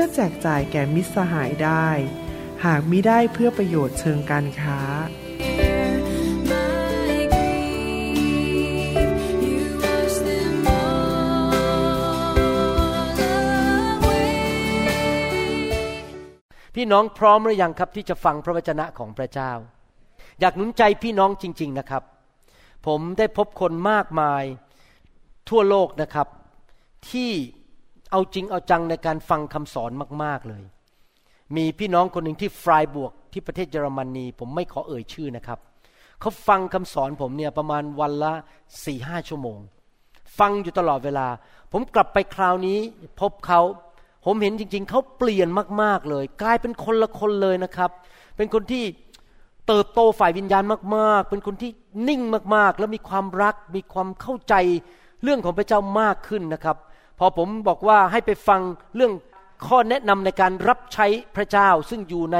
พื่อแจกจ่ายแก่มิตรสหายได้ หากมิได้เพื่อประโยชน์เชิงการค้า พี่น้องพร้อมหรือยังครับที่จะฟังพระวจนะของพระเจ้า อยากหนุนใจพี่น้องจริง ๆนะครับ ผมได้พบคนมากมายทั่วโลกนะครับที่ เอาจริงเอาจังในการฟังคำสอนมาก ๆเลย มีพี่น้องคนหนึ่งที่ฟรายบวกที่ประเทศเยอรมนีผมไม่ขอเอ่ยชื่อนะครับเขาฟังคำสอนผมเนี่ยประมาณวันละสี่ห้าชั่วโมง ฟังอยู่ตลอดเวลา ผมกลับไปคราวนี้พบเขาผมเห็นจริง ๆเขาเปลี่ยนมากๆเลย กลายเป็นคนละคนเลยนะครับ เป็นคนที่เติบโตฝ่ายวิญญาณมาก ๆ เป็นคนที่นิ่งมากๆ แล้วมีความรักมีความเข้าใจเรื่องของพระเจ้ามากขึ้นนะครับ พอผมบอกว่าให้ไปฟังเรื่องข้อแนะนำในการรับใช้พระเจ้า ซึ่งอยู่ใน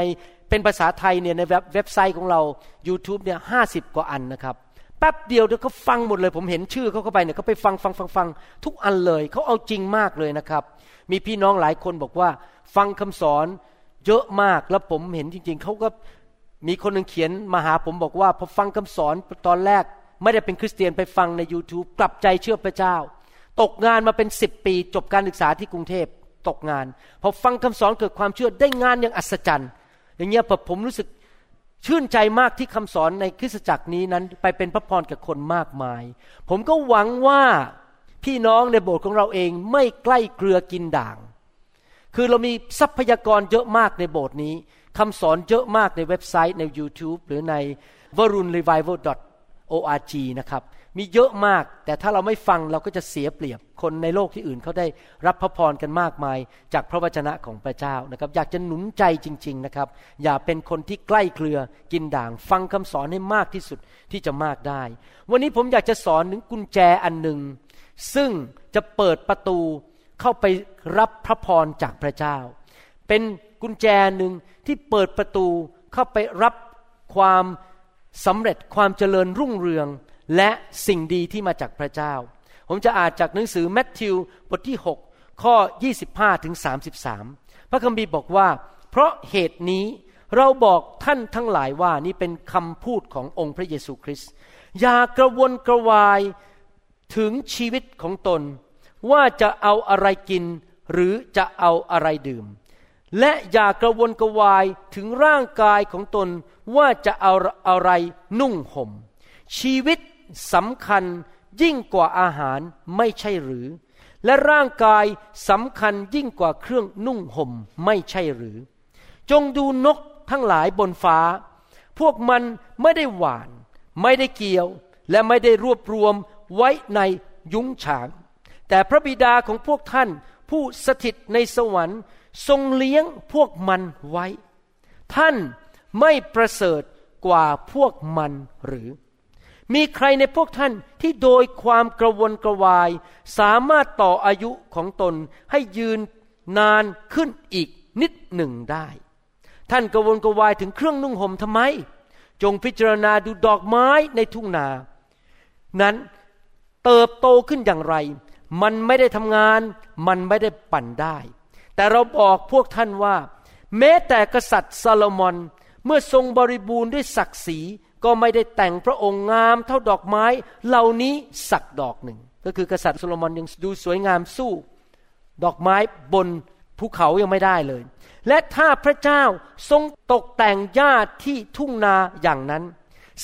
เป็นภาษาไทยเนี่ยในเว็บไซต์ของเรา YouTube เนี่ยห้าสิบกว่าอันนะครับแป๊บเดียวเดี๋ยวเขาฟังหมดเลย ผมเห็นชื่อเขาเข้าไปเนี่ยเขาไปฟังฟังฟังฟังทุกอันเลยเขาเอาจริงมากเลยนะครับ มีพี่น้องหลายคนบอกว่า ฟังคำสอนเยอะมากแล้วผมเห็นจริง ๆเขาก็มีคนหนึ่งเขียนมาหาผมบอกว่าพอฟังคำสอนตอนแรก ไม่ได้เป็นคริสเตียนไปฟังใน YouTube กลับใจเชื่อพระเจ้า ตกงานมาเป็นสิบปี จบการศึกษาที่กรุงเทพตกงานพอฟังคำสอนเกิดความเชื่อได้งานอย่างอัศจรรย์ อย่างเงี้ยผมรู้สึกชื่นใจมากที่คำสอนในคริสตจักรนี้นั้น ไปเป็นพระพรกับคนมากมาย ผมก็หวังว่าพี่น้องในโบสถ์ของเราเองไม่ใกล้เกลือกินด่าง คือเรามีทรัพยากรเยอะมากในโบสถ์นี้คำสอนเยอะมากในเว็บไซต์ใน YouTube หรือใน v a r u n revival org นะครับ มีเยอะมาก แต่ถ้าเราไม่ฟังเราก็จะเสียเปรียบ คนในโลกที่อื่นเขาได้รับพระพรกันมากมาย จากพระวจนะของพระเจ้านะครับ อยากจะหนุนใจจริง ๆนะครับ อย่าเป็นคนที่ใกล้เกลือกินด่าง ฟังคำสอนให้มากที่สุดที่จะมากได้ วันนี้ผมอยากจะสอนถึงกุญแจอันหนึ่งซึ่งจะเปิดประตูเข้าไปรับพระพรจากพระเจ้า เป็นกุญแจหนึ่งที่เปิดประตูเข้าไปรับความสำเร็จความเจริญรุ่งเรือง และสิ่งดีที่มาจากพระเจ้า ผมจะอ่านจากหนังสือแมทธิวบทที่ 6 ข้อ 25ถึง33 พระคัมภีร์บอกว่า เพราะเหตุนี้เราบอกท่านทั้งหลายว่านี่เป็นคำพูดขององค์พระเยซูคริสต์อย่ากระวนกระวายถึงชีวิตของตน ว่าจะเอาอะไรกินหรือจะเอาอะไรดื่ม และอย่ากระวนกระวายถึงร่างกายของตนว่าจะเอาอะไรนุ่งหม่มชีวิต สำคัญยิ่งกว่าอาหารไม่ใช่หรือ และร่างกายสำคัญยิ่งกว่าเครื่องนุ่งห่มไม่ใช่หรือ จงดูนกทั้งหลายบนฟ้า พวกมันไม่ได้หวาน ไม่ได้เกี่ยว และไม่ได้รวบรวมไว้ในยุ้งฉาง แต่พระบิดาของพวกท่านผู้สถิตในสวรรค์ทรงเลี้ยงพวกมันไว้ ท่านไม่ประเสริฐกว่าพวกมันหรือ มีใครในพวกท่านที่โดยความกระวนกระวาย สามารถต่ออายุของตนให้ยืนนานขึ้นอีกนิดหนึ่งได้ ท่านกระวนกระวายถึงเครื่องนุ่งห่มทำไม จงพิจารณาดูดอกไม้ในทุ่งนา นั้นเติบโตขึ้นอย่างไร มันไม่ได้ทำงาน มันไม่ได้ปั่นได้ แต่เราบอกพวกท่านว่า แม้แต่กษัตริย์ซาโลมอนเมื่อทรงบริบูรณ์ด้วยศักดิ์ศรี ก็ไม่ได้แต่งพระองค์งามเท่าดอกไม้เหล่านี้สักดอกหนึ่ง ก็คือกษัตริย์โซโลมอนยังดูสวยงามสู้ ดอกไม้บนภูเขายังไม่ได้เลย และถ้าพระเจ้าทรงตกแต่งหญ้าที่ทุ่งนาอย่างนั้น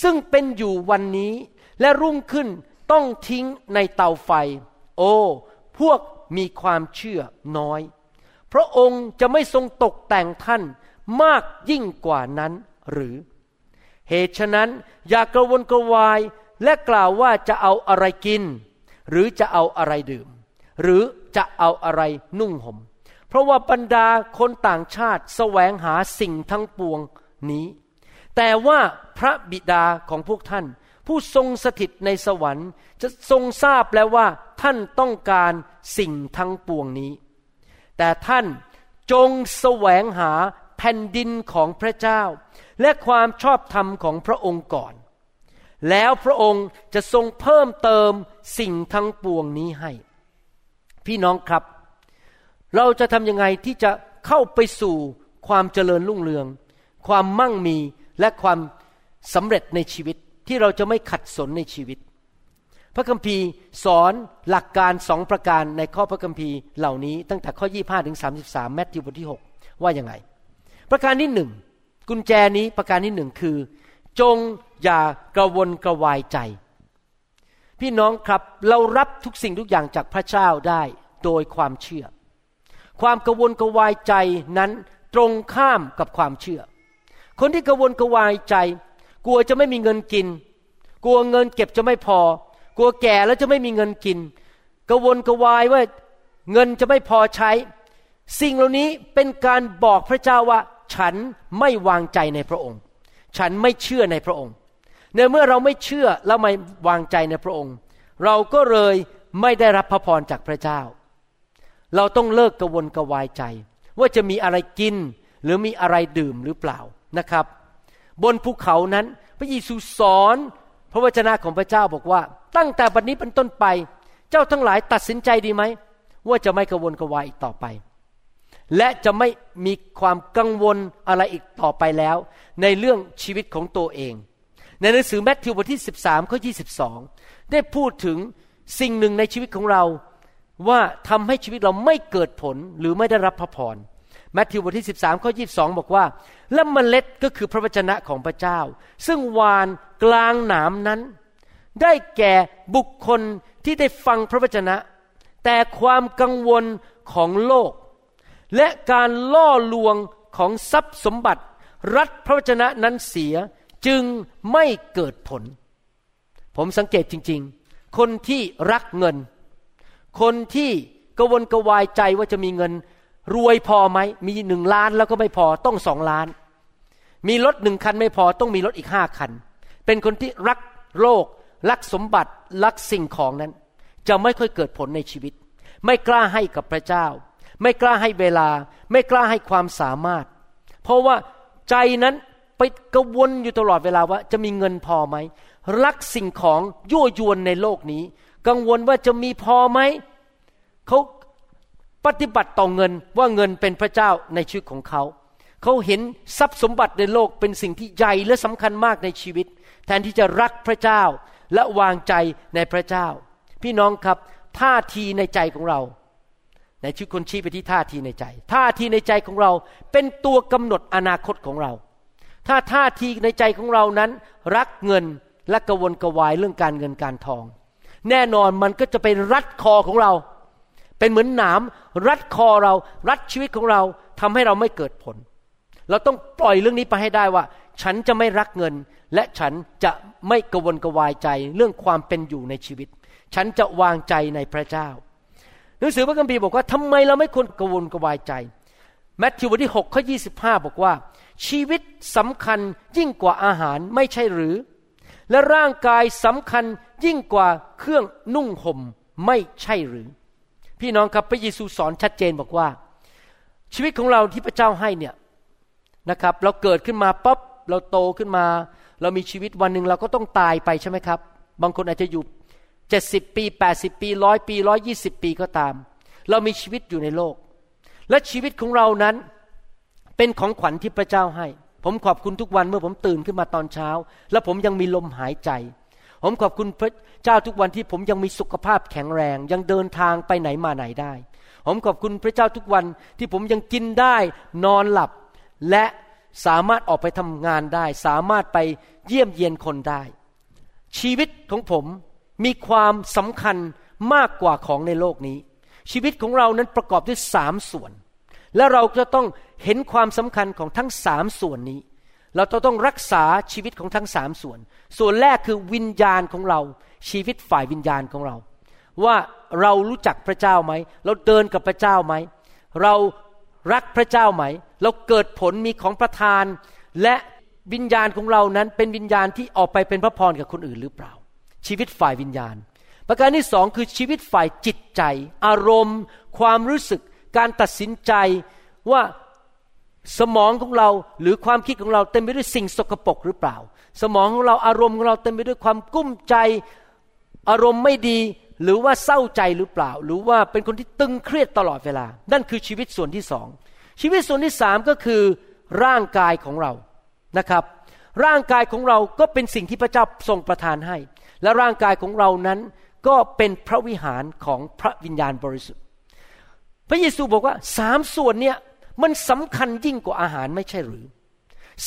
ซึ่งเป็นอยู่วันนี้และรุ่งขึ้นต้องทิ้งในเตาไฟ โอ้พวกมีความเชื่อน้อย พระองค์จะไม่ทรงตกแต่งท่านมากยิ่งกว่านั้นหรือ เหตุฉะนั้นอย่ากระวนกระวายและกล่าวว่าจะเอาอะไรกิน หรือจะเอาอะไรดื่ม หรือจะเอาอะไรนุ่งหม่มราะว่าบรรดาคนต่างชาติแสวงหาสิ่งทั้งปวงนี้ แต่ว่าพระบิดาของพวกท่าน ผู้ทรงสถิตในสวรรค์จะทรงทราบแล้วว่าท่านต้องการสิ่งทั้งปวงนี้ แต่ท่านจงแสวงหา แผ่นดินของพระเจ้า และความชอบธรรมของพระองค์ก่อน แล้วพระองค์จะทรงเพิ่มเติมสิ่งทั้งปวงนี้ให้ พี่น้องครับ เราจะทำยังไงที่จะเข้าไปสู่ความเจริญรุ่งเรือง ความมั่งมีและความสำเร็จในชีวิตที่เราจะไม่ขัดสนในชีวิต พระคัมภีร์สอนหลักการสองประการในข้อพระคัมภีร์เหล่านี้ตั้งแต่ข้อ 25 ถึง 33 แมทธิวบทที่ 6 ว่ายังไง ประการที่หนึ่งกุญแจนี้ประการที่หนึ่งคือ จงอย่ากระวนกระวายใจ พี่น้องครับเรารับทุกสิ่งทุกอย่างจากพระเจ้าได้โดยความเชื่อ ความกระวนกระวายใจนั้นตรงข้ามกับความเชื่อ คนที่กระวนกระวายใจ กลัวจะไม่มีเงินกิน กลัวเงินเก็บจะไม่พอ กลัวแก่แล้วจะไม่มีเงินกินกระวนกระวายว่าเงินจะไม่พอใช้ สิ่งเหล่านี้เป็นการบอกพระเจ้าว่า ฉันไม่วางใจในพระองค์ ฉันไม่เชื่อในพระองค์ ในเมื่อเราไม่เชื่อแล้วไม่วางใจในพระองค์ เราก็เลยไม่ได้รับพระพรจากพระเจ้า เราต้องเลิกกระวนกวายใจ ว่าจะมีอะไรกินหรือมีอะไรดื่มหรือเปล่านะครับ บนภูเขานั้นพระเยซูสอนพระวจนะของพระเจ้าบอกว่า ตั้งแต่บัดนนี้เป็นต้นไป เจ้าทั้งหลายตัดสินใจดีไหมว่าจะไม่กระวนกวายอีกต่อไป และจะไม่มีความกังวลอะไรอีกต่อไปแล้ว ในเรื่องชีวิตของตัวเอง ในหนังสือแมทธิวบทที่ 13ข้อ22 ได้พูดถึงสิ่งหนึ่งในชีวิตของเรา ว่าทำให้ชีวิตเราไม่เกิดผลหรือไม่ได้รับพระพรแมทธิวบทที่ 13ข้อ22 บอกว่า และเมล็ดก็คือพระวจนะของพระเจ้า ซึ่งวานกลางหนามนั้น ได้แก่บุคคลที่ได้ฟังพระวจนะ แต่ความกังวลของโลก และการล่อลวงของทรัพย์สมบัติ รัดพระวจนะนั้นเสียจึงไม่เกิดผล ผมสังเกตจริง ๆ คนที่รักเงิน คนที่กวนกวายใจว่าจะมีเงิน รวยพอไหม มีหนึ่งล้านแล้วก็ไม่พอต้องสองล้าน มีรถหนึ่งคันไม่พอต้องมีรถอีกห้าคัน เป็นคนที่รักโลก รักสมบัติรักสิ่งของนั้น จะไม่ค่อยเกิดผลในชีวิต ไม่กล้าให้กับพระเจ้า ไม่กล้าให้เวลา ไม่กล้าให้ความสามารถ เพราะว่าใจนั้นไปกระวนอยู่ตลอดเวลาว่าจะมีเงินพอไหม รักสิ่งของยั่วยวนในโลกนี้ กังวลว่าจะมีพอไหม เขาปฏิบัติต่อเงินว่าเงินเป็นพระเจ้าในชีวิตของเขา เขาเห็นทรัพย์สมบัติในโลกเป็นสิ่งที่ใหญ่และสำคัญมากในชีวิต แทนที่จะรักพระเจ้าและวางใจในพระเจ้า พี่น้องครับท่าทีในใจของเรา ในชีวิตคนชี้ไปที่ท่าทีในใจ ท่าทีในใจของเราเป็นตัวกำหนดอนาคตของเรา ถ้าท่าทีในใจของเรานั้น รักเงินและกระวนกระวายเรื่องการเงินการทอง แน่นอนมันก็จะไปรัดคอของเรา เป็นเหมือนหนามรัดคอเรา รัดชีวิตของเราทำให้เราไม่เกิดผล เราต้องปล่อยเรื่องนี้ไปให้ได้ว่า ฉันจะไม่รักเงิน และฉันจะไม่กระวนกระวายใจเรื่องความเป็นอยู่ในชีวิต ฉันจะวางใจในพระเจ้า นังสือพระคัมภีร์บอกว่าทำไมเราไม่ควรกระวนกระวายใจแมทธิวบทที่6ข้อ25 บอกว่า ชีวิตสำคัญยิ่งกว่าอาหารไม่ใช่หรือ และร่างกายสำคัญยิ่งกว่าเครื่องนุ่งห่มไม่ใช่หรือ พี่น้องครับพระเยซูสอนชัดเจนบอกว่า ชีวิตของเราที่พระเจ้าให้เนี่ยนะครับ เราเกิดขึ้นมาปั๊บเราโตขึ้นมา เรามีชีวิตวันหนึ่งเราก็ต้องตายไปใช่ไหมครับ บางคนอาจจะอยู่ เจ็ดสิบปีแปดสิบปีร้อยปีร้อยี่สิบปีก็ตาม เรามีชีวิตอยู่ในโลก และชีวิตของเรานั้นเป็นของขวัญที่พระเจ้าให้ ผมขอบคุณทุกวันเมื่อผมตื่นขึ้นมาตอนเช้า แล้วผมยังมีลมหายใจ ผมขอบคุณพระเจ้าทุกวันที่ผมยังมีสุขภาพแข็งแรง ยังเดินทางไปไหนมาไหนได้ ผมขอบคุณพระเจ้าทุกวันที่ผมยังกินได้นอนหลับ และสามารถออกไปทำงานได้ สามารถไปเยี่ยมเยียนคนได้ ชีวิตของผม มีความสำคัญมากกว่าของในโลกนี้ ชีวิตของเรานั้นประกอบด้วยสามส่วน และเราจะต้องเห็นความสำคัญของทั้งสามส่วนนี้ เราต้องรักษาชีวิตของทั้งสามส่วน ส่วนแรกคือวิญญาณของเรา ชีวิตฝ่ายวิญญาณของเรา ว่าเรารู้จักพระเจ้าไหม เราเดินกับพระเจ้าไหม เรารักพระเจ้าไหม เราเกิดผลมีของประทาน และวิญญาณของเรานั้นเป็นวิญญาณที่ออกไปเป็นพระพรกับคนอื่นหรือเปล่า ชีวิตฝ่ายวิญญาณ ประการที่สองคือชีวิตฝ่ายจิตใจ อารมณ์ ความรู้สึก การตัดสินใจว่าสมองของเราหรือความคิดของเราเต็มไปด้วยสิ่งสกปรกหรือเปล่า สมองของเราอารมณ์ของเราเต็มไปด้วยความกุ้มใจอารมณ์ไม่ดีหรือว่าเศร้าใจหรือเปล่า หรือว่าเป็นคนที่ตึงเครียดตลอดเวลา นั่นคือชีวิตส่วนที่สองชีวิตส่วนที่สามก็คือร่างกายของเรานะครับ ร่างกายของเราก็เป็นสิ่งที่พระเจ้าทรงประทานให้ และร่างกายของเรานั้นก็เป็นพระวิหารของพระวิญญาณบริสุทธิ์ พระเยซูบอกว่าสามส่วนเนี่ยมันสำคัญยิ่งกว่าอาหารไม่ใช่หรือ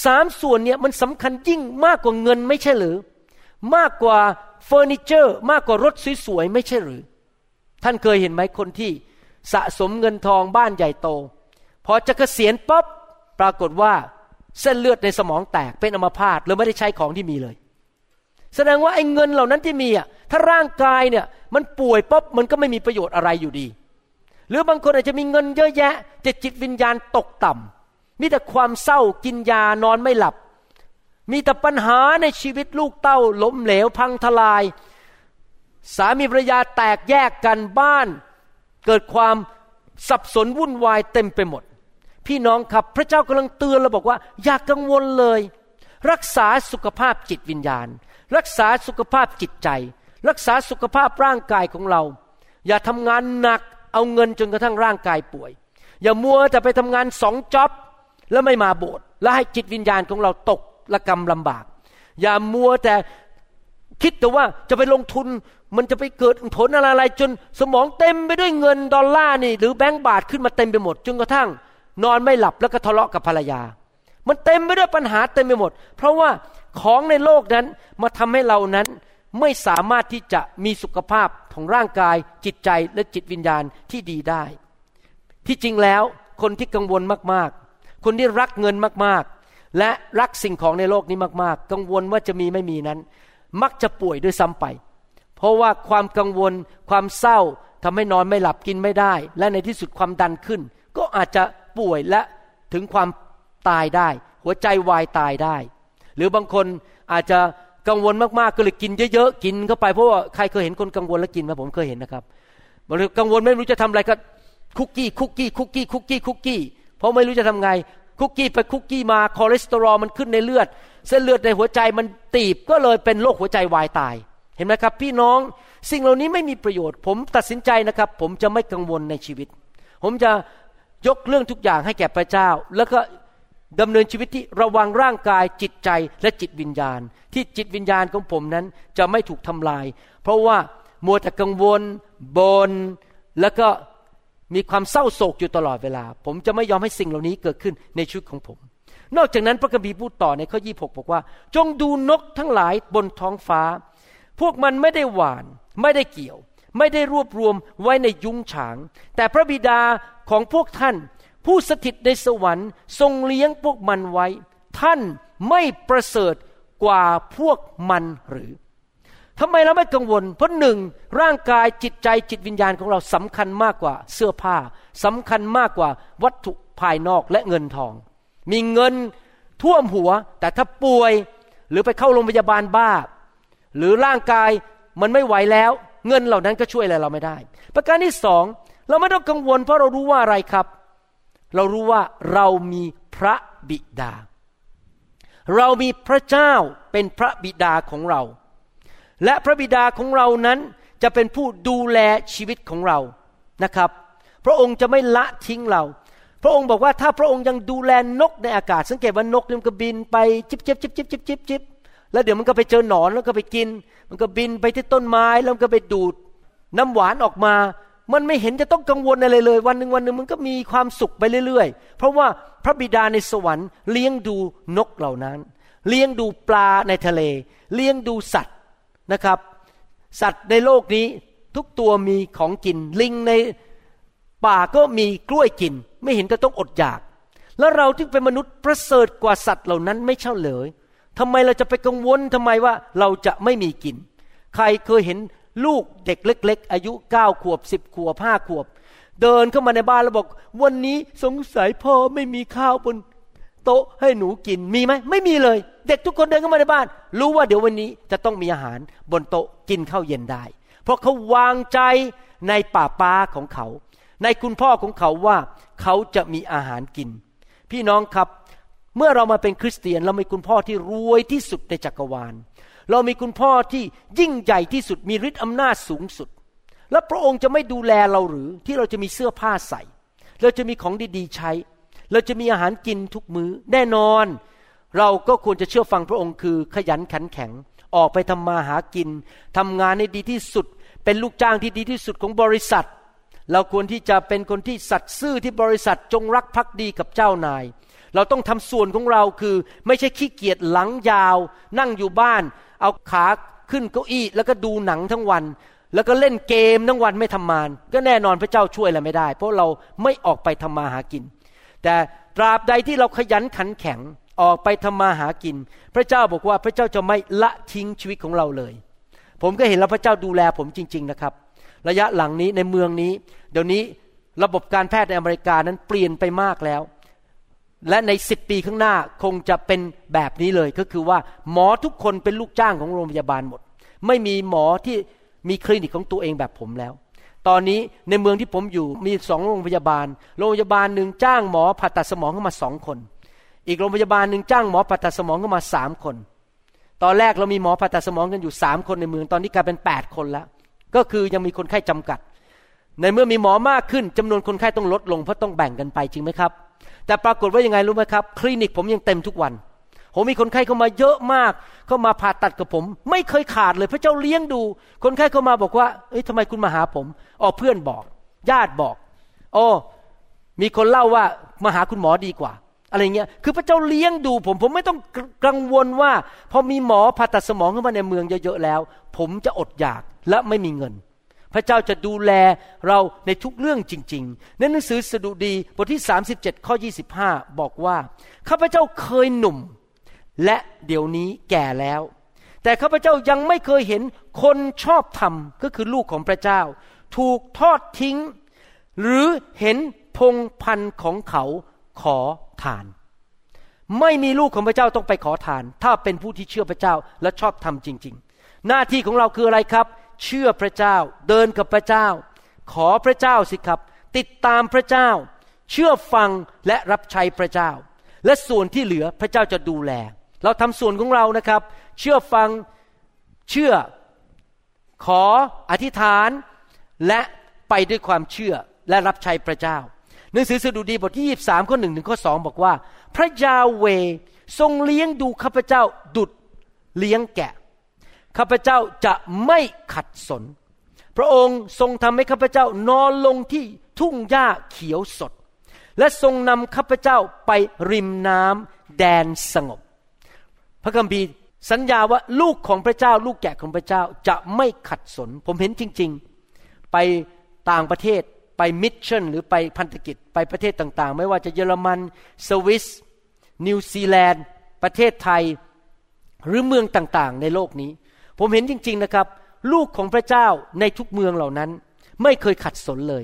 สามส่วนเนี่ยมันสำคัญยิ่งมากกว่าเงินไม่ใช่หรือ มากกว่าเฟอร์นิเจอร์ มากกว่ารถสวยๆไม่ใช่หรือ ท่านเคยเห็นไหมคนที่สะสมเงินทองบ้านใหญ่โต พอจะเกษียณปั๊บปรากฏว่าเส้นเลือดในสมองแตกเป็นอัมพาตเลยไม่ได้ใช้ของที่มีเลย แสดงว่าไอ้เงินเหล่านั้นที่มีอะถ้าร่างกายเนี่ยมันป่วยปั๊บมันก็ไม่มีประโยชน์อะไรอยู่ดี หรือบางคนอาจจะมีเงินเยอะแยะแต่จิตวิญญาณตกต่ำมีแต่ความเศร้ากินยานอนไม่หลับ มีแต่ปัญหาในชีวิตลูกเต้าล้มเหลวพังทลาย สามีภรรยาแตกแยกกันบ้าน เกิดความสับสนวุ่นวายเต็มไปหมด พี่น้องครับพระเจ้ากำลังเตือนเราบอกว่า อย่ากกังวลเลย รักษาสุขภาพจิตวิญญาณ รักษาสุขภาพจิตใจ รักษาสุขภาพร่างกายของเรา อย่าทำงานหนักเอาเงินจนกระทั่งร่างกายป่วย อย่ามัวแต่ไปทำงานสองจ็อบแล้วไม่มาโบสถ์แล้วให้จิตวิญญาณของเราตกละกรรมลำบาก อย่ามัวแต่คิดแต่ว่าจะไปลงทุนมันจะไปเกิดผลอะไรจนสมองเต็มไปด้วยเงินดอลลาร์นี่ หรือแบงก์บาทขึ้นมาเต็มไปหมดจนกระทั่ง นอนไม่หลับแล้วก็ทะเลาะกับภรรยา มันเต็มไปด้วยปัญหาเต็มไปหมด เพราะว่า ของในโลกนั้นมาทำให้เรานั้นไม่สามารถที่จะมีสุขภาพของร่างกาย จิตใจและจิตวิญญาณที่ดีได้ ที่จริงแล้วคนที่กังวลมากๆ คนที่รักเงินมากๆ และรักสิ่งของในโลกนี้มากๆ กังวลว่าจะมีไม่มีนั้น มักจะป่วยด้วยซ้ำไป เพราะว่าความกังวล ความเศร้าทำให้นอนไม่หลับกินไม่ได้ และในที่สุดความดันขึ้น ก็อาจจะป่วยและถึงความตายได้ หัวใจวายตายได้ หรือบางคนอาจจะกังวลมากๆก็เลยกินเยอะๆกินเข้าไปเพราะว่าใครเคยเห็นคนกังวลแล้วกินไหมผมเคยเห็นนะครับบางทีกังวลไม่รู้จะทำอะไรก็คุกกี้คุกกี้คุกกี้คุกกี้คุกกี้เพราะไม่รู้จะทำไงคุกกี้ไปคุกกี้มาคอเลสเตอรอลมันขึ้นในเลือด เส้นเลือดในหัวใจมันตีบก็เลยเป็นโรคหัวใจวายตาย เห็นไหมครับ พี่น้องสิ่งเหล่านี้ไม่มีประโยชน์ ผมตัดสินใจนะครับ ผมจะไม่กังวลในชีวิต ผมจะยกเรื่องทุกอย่างให้แก่พระเจ้า แล้วก็ ดำเนินชีวิตที่ระวังร่างกายจิตใจและจิตวิญญาณ ที่จิตวิญญาณของผมนั้นจะไม่ถูกทำลาย เพราะว่ามัวแต่กังวลบนแล้วก็มีความเศร้าโศกอยู่ตลอดเวลา ผมจะไม่ยอมให้สิ่งเหล่านี้เกิดขึ้นในชีวิตของผม นอกจากนั้นพระคัมภีร์พูดต่อในข้อยี่กบอกว่า จงดูนกทั้งหลายบนท้องฟ้า พวกมันไม่ได้หวาน ไม่ได้เกี่ยว ไม่ได้รวบรวมไว้ในยุ้งฉาง แต่พระบิดาของพวกท่าน ผู้สถิตในสวรรค์ทรงเลี้ยงพวกมันไว้ ท่านไม่ประเสริฐกว่าพวกมันหรือทำไมเราไม่กังวล เพราะหนึ่งร่างกายจิตใจจิตวิญญาณของเราสำคัญมากกว่าเสื้อผ้าสำคัญมากกว่าวัตถุภายนอกและเงินทอง มีเงินท่วมหัว แต่ถ้าป่วยหรือไปเข้าโรงพยาบาลบ้า หรือร่างกายมันไม่ไหวแล้ว เงินเหล่านั้นก็ช่วยอะไรเราไม่ได้ ประการที่สองเราไม่ต้องกังวลเพราะเรารู้ว่าอะไรครับ เรารู้ว่าเรามีพระบิดา เรามีพระเจ้าเป็นพระบิดาของเรา และพระบิดาของเรานั้นจะเป็นผู้ดูแลชีวิตของเรานะครับ พระองค์จะไม่ละทิ้งเรา พระองค์บอกว่าถ้าพระองค์ยังดูแลนกในอากาศ สังเกตว่านกมันก็บินไปจิบจิบจิบจิบจิบจิบจิบแล้วเดี๋ยวมันก็ไปเจอหนอนแล้วก็ไปกิน มันก็บินไปที่ต้นไม้แล้วก็ไปดูด น้ำหวานออกมา มันไม่เห็นจะต้องกังวลอะไรเลย วันหนึ่งวันหนึ่งมันก็มีความสุขไปเรื่อยๆ เพราะว่าพระบิดาในสวรรค์เลี้ยงดูนกเหล่านั้น เลี้ยงดูปลาในทะเล เลี้ยงดูสัตว์นะครับ สัตว์ในโลกนี้ทุกตัวมีของกิน ลิงในป่าก็มีกล้วยกิน ไม่เห็นจะต้องอดอยาก แล้วเราที่เป็นมนุษย์ประเสริฐกว่าสัตว์เหล่านั้นไม่เช่าเลยทำไมเราจะไปกังวลทำไมว่าเราจะไม่มีกิน ใครเคยเห็น ลูกเด็กเล็ก ๆ อายุเก้าขวบสิบขวบห้าขวบ เดินเข้ามาในบ้านแล้วบอก วันนี้สงสัยพ่อไม่มีข้าวบนโต๊ะให้หนูกินมีไหมไม่มีเลย เด็กทุกคนเดินเข้ามาในบ้าน รู้ว่าเดี๋ยววันนี้จะต้องมีอาหารบนโต๊ะกินข้าวเย็นได้ เพราะเขาวางใจในป่าป้าของเขา ในคุณพ่อของเขาว่าเขาจะมีอาหารกิน พี่น้องครับ เมื่อเรามาเป็นคริสเตียนเรามีคุณพ่อที่รวยที่สุดในจักรวาล เรามีคุณพ่อที่ยิ่งใหญ่ที่สุดมีฤทธิ์อำนาจสูงสุด และพระองค์จะไม่ดูแลเราหรือที่เราจะมีเสื้อผ้าใส่ เราจะมีของดีๆใช้ เราจะมีอาหารกินทุกมือ้อแน่นอน เราก็ควรจะเชื่อฟังพระองค์คือขยันขันแข็ง ออกไปทำมาหากินทำงานในดีที่สุด เป็นลูกจ้างที่ดีที่สุดของบริษัท เราควรที่จะเป็นคนที่สัตย์ซื่อที่บริษัทจงรักภักดีกับเจ้านายเราต้องทำส่วนของเราคือ ไม่ใช่ขี้เกียจหลังยาว นั่งอยู่บ้าน เอาขาขึ้นเก้าอี้แล้วก็ดูหนังทั้งวัน แล้วก็เล่นเกมทั้งวันไม่ทำงาน ก็แน่นอนพระเจ้าช่วยอะไรไม่ได้ เพราะเราไม่ออกไปทำมาหากิน แต่ตราบใดที่เราขยันขันแข็งออกไปทำมาหากิน พระเจ้าบอกว่าพระเจ้าจะไม่ละทิ้งชีวิตของเราเลย ผมก็เห็นแล้วพระเจ้าดูแลผมจริง ๆนะครับ ระยะหลังนี้ในเมืองนี้ เดี๋ยวนี้ระบบการแพทย์ในอเมริกานั้นเปลี่ยนไปมากแล้ว และในสิบปีข้างหน้าคงจะเป็นแบบนี้เลย ก็คือว่าหมอทุกคนเป็นลูกจ้างของโรงพยาบาลหมด ไม่มีหมอที่มีคลินิกของตัวเองแบบผมแล้ว ตอนนี้ในเมืองที่ผมอยู่มีสองโรงพยาบาล โรงพยาบาลหนึ่งจ้างหมอผ่าตัดสมองเข้ามาสองคน อีกโรงพยาบาลหนึ่งจ้างหมอผ่าตัดสมองเข้ามาสามคน ตอนแรกเรามีหมอผ่าตัดสมองกันอยู่สามคนในเมืองตอนนี้กลายเป็นแปดคนแล้ว ก็คือยังมีคนไข้จำกัด ในเมื่อมีหมอมากขึ้นจำนวนคนไข้ต้องลดลงเพราะต้องแบ่งกันไปจริงไหมครับ แต่ปรากฏว่ายังไงรู้ไหมครับ คลินิกผมยังเต็มทุกวัน ผมมีคนไข้เข้ามาเยอะมาก เข้ามาผ่าตัดกับผม ไม่เคยขาดเลย พระเจ้าเลี้ยงดู คนไข้เข้ามาบอกว่าเอ้ยทำไมคุณมาหาผมอ๋อเพื่อนบอก ญาติบอกโอ้มีคนเล่าว่ามาหาคุณหมอดีกว่า อะไรเงี้ย คือพระเจ้าเลี้ยงดูผม ผมไม่ต้องกังวลว่า พอมีหมอผ่าตัดสมองเข้ามาในเมืองเยอะๆแล้ว ผมจะอดอยากและไม่มีเงิน พระเจ้าจะดูแลเราในทุกเรื่องจริงๆในหนังสือสดุดีบทที่ 37 ข้อ 25 บอกว่า ข้าพเจ้าเคยหนุ่ม และเดี๋ยวนี้แก่แล้ว แต่ข้าพเจ้ายังไม่เคยเห็นคนชอบธรรมก็คือลูกของพระเจ้า ถูกทอดทิ้ง หรือเห็นพงพันของเขาขอทาน ไม่มีลูกของพระเจ้าต้องไปขอทาน ถ้าเป็นผู้ที่เชื่อพระเจ้าและชอบธรรมจริง ๆ หน้าที่ของเราคืออะไรครับ เชื่อพระเจ้า เดินกับพระเจ้า ขอพระเจ้าสิครับ ติดตามพระเจ้า เชื่อฟังและรับใช้พระเจ้า และส่วนที่เหลือพระเจ้าจะดูแล เราทำส่วนของเรานะครับ เชื่อฟังเชื่อ ขออธิษฐาน และไปด้วยความเชื่อและรับใช้พระเจ้าหนังสือสดุดีบทที่ยี่สามข้อหนึ่งถึงข้อสองบอกว่า พระยาเวทรงเลี้ยงดูข้าพเจ้าดุดเลี้ยงแกะ ข้าพเจ้าจะไม่ขัดสน พระองค์ทรงทำให้ข้าพเจ้านอนลงที่ทุ่งหญ้าเขียวสด และทรงนำข้าพเจ้าไปริมน้ำแดนสงบ พระคัมภีร์สัญญาว่าลูกของพระเจ้า ลูกแกะของพระเจ้าจะไม่ขัดสน ผมเห็นจริง ๆ ไปต่างประเทศไปมิชชั่น หรือไปพันธกิจไปประเทศต่างๆ ไม่ว่าจะเยอรมันสวิส นิวซีแลนด์ ประเทศไทย หรือเมืองต่างๆ ในโลกนี้ ผมเห็นจริง ๆนะครับ ลูกของพระเจ้าในทุกเมืองเหล่านั้น ไม่เคยขัดสนเลย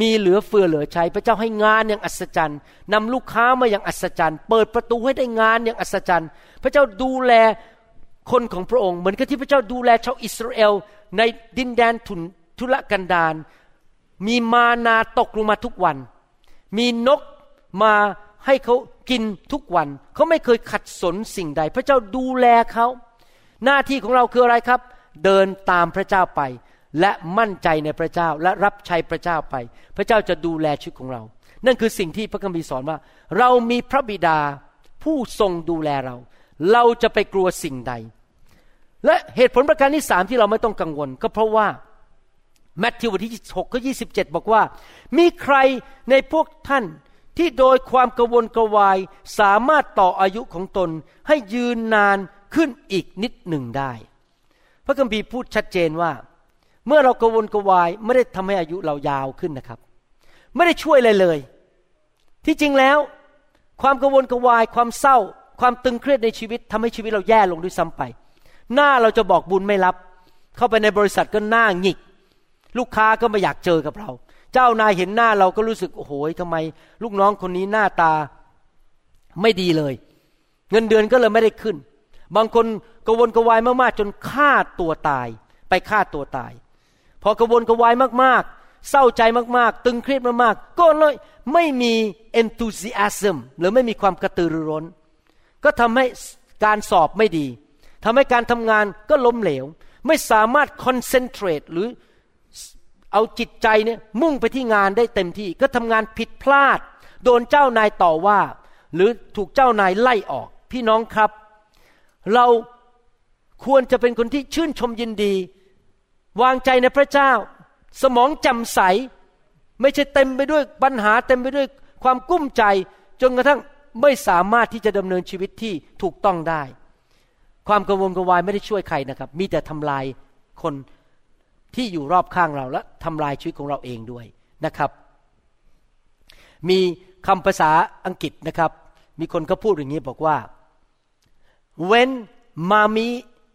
มีเหลือเฟือเหลือใช้พระเจ้าให้งานอย่างอัศจรรย์นำลูกค้ามาอย่างอัศจรรย์ เปิดประตูให้ได้งานอย่างอัศจรรย์ พระเจ้าดูแลคนของพระองค์ เหมือนกับที่พระเจ้าดูแลชาวอิสราเอลในดินแดนทุนทุรกันดารมีมานาตกลงมาทุกวัน มีนกมาให้เขากินทุกวัน เขาไม่เคยขัดสนสิ่งใด พระเจ้าดูแลเขา หน้าที่ของเราคืออะไรครับ เดินตามพระเจ้าไป และมั่นใจในพระเจ้าและรับใช้พระเจ้าไป พระเจ้าจะดูแลชีวิตของเรา นั่นคือสิ่งที่พระคัมภีร์สอนว่า เรามีพระบิดาผู้ทรงดูแลเรา เราจะไปกลัวสิ่งใด และเหตุผลประการที่สามที่เราไม่ต้องกังวล ก็เพราะว่าแมทธิวบทที่หกข้อยีบอกว่า มีใครในพวกท่านที่โดยความกวนกระวาย สามารถต่ออายุของตนให้ยืนนาน ขึ้นอีกนิดหนึ่งได้ พระคัมภีร์พูดชัดเจนว่า เมื่อเรากวนกวายไม่ได้ทำให้อายุเรายาวขึ้นนะครับ ไม่ได้ช่วยอะไรเลย ที่จริงแล้ว ความกวนกวายความเศร้า ความตึงเครียดในชีวิตทำให้ชีวิตเราแย่ลงด้วยซ้ำไป หน้าเราจะบอกบุญไม่รับ เข้าไปในบริษัทก็หน้าหงิก ลูกค้าก็ไม่อยากเจอกับเรา เจ้านายเห็นหน้าเราก็รู้สึกโอ้โหทำไม ลูกน้องคนนี้หน้าตาไม่ดีเลย เงินเดือนก็เลยไม่ได้ขึ้น บางคนกวนกวายมากๆ จนฆ่าตัวตาย ไปฆ่าตัวตาย พอกวนกวายมากๆ เศร้าใจมากๆ ตึงเครียดมากๆ ก็เลยไม่มี enthusiasm หรือไม่มีความกระตือรือร้น ก็ทำให้การสอบไม่ดีทำให้การทำงานก็ล้มเหลว ไม่สามารถ concentrate หรือเอาจิตใจเนี่ยมุ่งไปที่งานได้เต็มที่ ก็ทำงานผิดพลาด โดนเจ้านายต่อว่า หรือถูกเจ้านายไล่ออก พี่น้องครับ เราควรจะเป็นคนที่ชื่นชมยินดี วางใจในพระเจ้า สมองจำใส ไม่ใช่เต็มไปด้วยปัญหาเต็มไปด้วยความกุ้มใจ จนกระทั่งไม่สามารถที่จะดำเนินชีวิตที่ถูกต้องได้ ความกังวลกวายไม่ได้ช่วยใครนะครับ มีแต่ทำลายคนที่อยู่รอบข้างเราและทำลายชีวิตของเราเองด้วยนะครับ มีคำภาษาอังกฤษนะครับ มีคนก็พูดอย่างนี้บอกว่า when mommy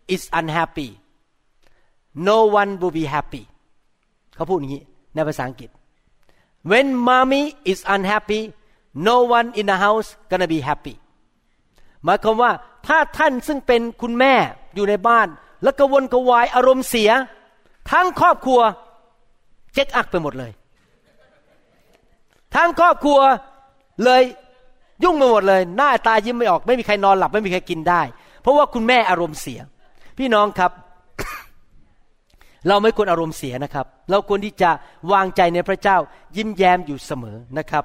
is unhappy no one will be happy เขาพูดอย่างนี้ในภาษาอังกฤษ when mommy is unhappy no one in the house gonna be happy หมายความว่าถ้าท่านซึ่งเป็นคุณแม่อยู่ในบ้าน แล้วกระวนกระวายอารมณ์เสีย ทั้งครอบครัวเจ๊กอักไปหมดเลย ทั้งครอบครัวเลย ยุ่งไปหมดเลย หน้าตายิ้มไม่ออก ไม่มีใครนอนหลับ ไม่มีใครกินได้ เพราะว่าคุณแม่อารมณ์เสีย พี่น้องครับ เราไม่ควรอารมณ์เสียนะครับ เราควรที่จะวางใจในพระเจ้า ยิ้มแย้มอยู่เสมอนะครับ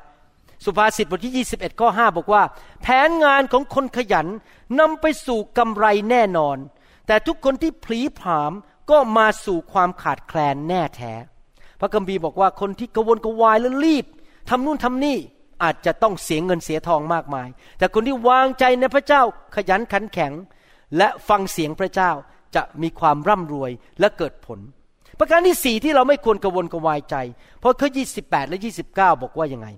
สุภาษิตบทที่ 21ข้อ5บอกว่า แผนงานของคนขยันนำไปสู่กำไรแน่นอน แต่ทุกคนที่ผลีผามก็มาสู่ความขาดแคลนแน่แท้ พระกัมภีบอกว่าคนที่กระวนกระวายและรีบทำนู่นทำนี่ อาจจะต้องเสียเงินเสียทองมากมาย แต่คนที่วางใจในพระเจ้าขยันขันแข็ง และฟังเสียงพระเจ้าจะมีความร่ำรวยและเกิดผล ประการที่สี่ที่เราไม่ควรกระวนกระวายใจ เพราะข้อ28 และ 29 บอกว่ายังไง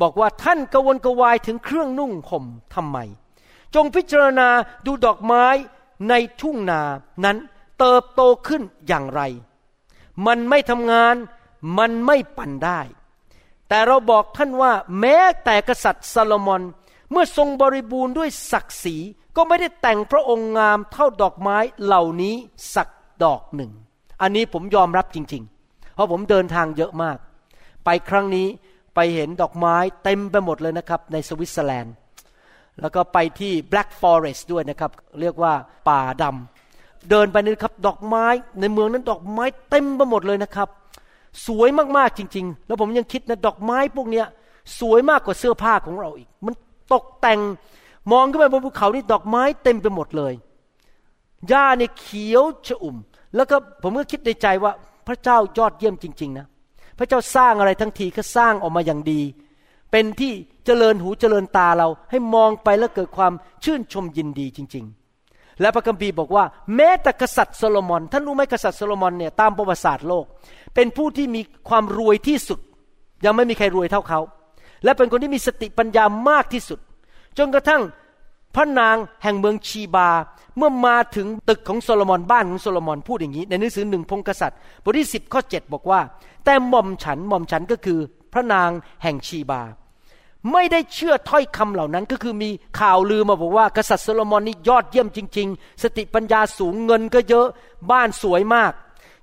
บอกว่าท่านกระวนกระวายถึงเครื่องนุ่งห่มทำไม จงพิจารณาดูดอกไม้ในทุ่งนานั้นเติบโตขึ้นอย่างไร มันไม่ทำงาน มันไม่ปั่นได้ แต่เราบอกท่านว่าแม้แต่กษัตริย์ซาโลมอนเมื่อทรงบริบูรณ์ด้วยศักดิ์ศรีก็ไม่ได้แต่งพระองค์งามเท่าดอกไม้เหล่านี้สักดอกหนึ่ง อันนี้ผมยอมรับจริง ๆ เพราะผมเดินทางเยอะมาก ไปครั้งนี้ไปเห็นดอกไม้เต็มไปหมดเลยนะครับ ในสวิตเซอร์แลนด์ แล้วก็ไปที่ Black Forest ด้วยนะครับ เรียกว่าป่าดำเดินไปนี่ครับดอกไม้ในเมืองนั้นดอกไม้เต็มไปหมดเลยนะครับ สวยมากๆจริง ๆ แล้วผมยังคิดนะดอกไม้พวกเนี้ยสวยมากกว่าเสื้อผ้าของเราอีก มันตกแต่งมองขึ้นไปบนภูเขานี่ดอกไม้เต็มไปหมดเลยหญ้าเนี่ยเขียวชอุ่ม แล้วก็ผมก็คิดในใจว่าพระเจ้ายอดเยี่ยมจริง ๆ นะ พระเจ้าสร้างอะไรทั้งทีก็สร้างออกมาอย่างดี เป็นที่เจริญหูเจริญตาเราให้มองไปแล้วเกิดความชื่นชมยินดีจริง ๆ และพระคัมภีร์บอกว่า แม้แต่กษัตริย์โซโลมอน ท่านรู้ไหมกษัตริย์โซโลมอนเนี่ยตามประวัติศาสตร์โลก เป็นผู้ที่มีความรวยที่สุด ยังไม่มีใครรวยเท่าเขา และเป็นคนที่มีสติปัญญามากที่สุด จนกระทั่งพระนางแห่งเมืองชีบา เมื่อมาถึงตึกของโซโลมอนบ้านของโซโลมอนพูดอย่างนี้ ในหนังสือหนึ่งพงกษัตริย์บทที่สิบข้อ7บอกว่า แต่หม่อมฉันหม่อมฉันก็คือพระนางแห่งชีบา ไม่ได้เชื่อถ้อยคำเหล่านั้น ก็คือมีข่าวลือมาบอกว่ากษัตริย์โซโลมอนนี่ยอดเยี่ยมจริง ๆ สติปัญญาสูงเงินก็เยอะบ้านสวยมาก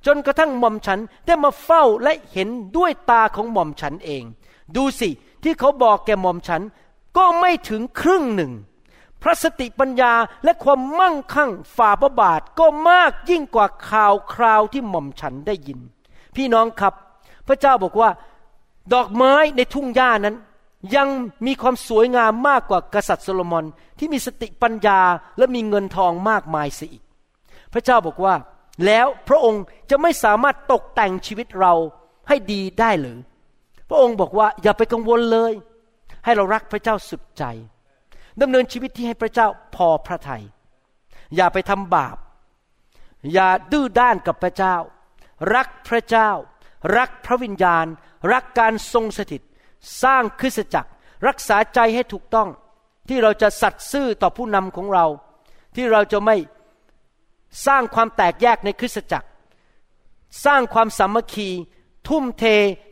จนกระทั่งหม่อมฉันได้มาเฝ้าและเห็นด้วยตาของหม่อมฉันเอง ดูสิที่เขาบอกแกหม่อมฉันก็ไม่ถึงครึ่งหนึ่ง พระสติปัญญาและความมั่งคั่งฝ่าพระบาทก็มากยิ่งกว่าข่าวคราวที่หม่อมฉันได้ยิน พี่น้องครับ พระเจ้าบอกว่า ดอกไม้ในทุ่งหญ้านั้น ยังมีความสวยงามมากกว่ากษัตริย์โซโลมอนที่มีสติปัญญาและมีเงินทองมากมายเสียอีก พระเจ้าบอกว่า แล้วพระองค์จะไม่สามารถตกแต่งชีวิตเราให้ดีได้หรือ พระองค์บอกว่าอย่าไปกังวลเลย ให้เรารักพระเจ้าสุดใจดำเนินชีวิตที่ให้พระเจ้าพอพระทยัยอย่าไปทำบาป อย่าดื้อด้านกับพระเจ้า รักพระเจ้า รักพระวิญญาณ รักการทรงสถิต สร้างคริสตจักร รักษาใจให้ถูกต้อง ที่เราจะสัตย์ซื่อต่อผู้นำของเรา ที่เราจะไม่สร้างความแตกแยกในคริสตจักร สร้างความสามัคคี ทุ่มเท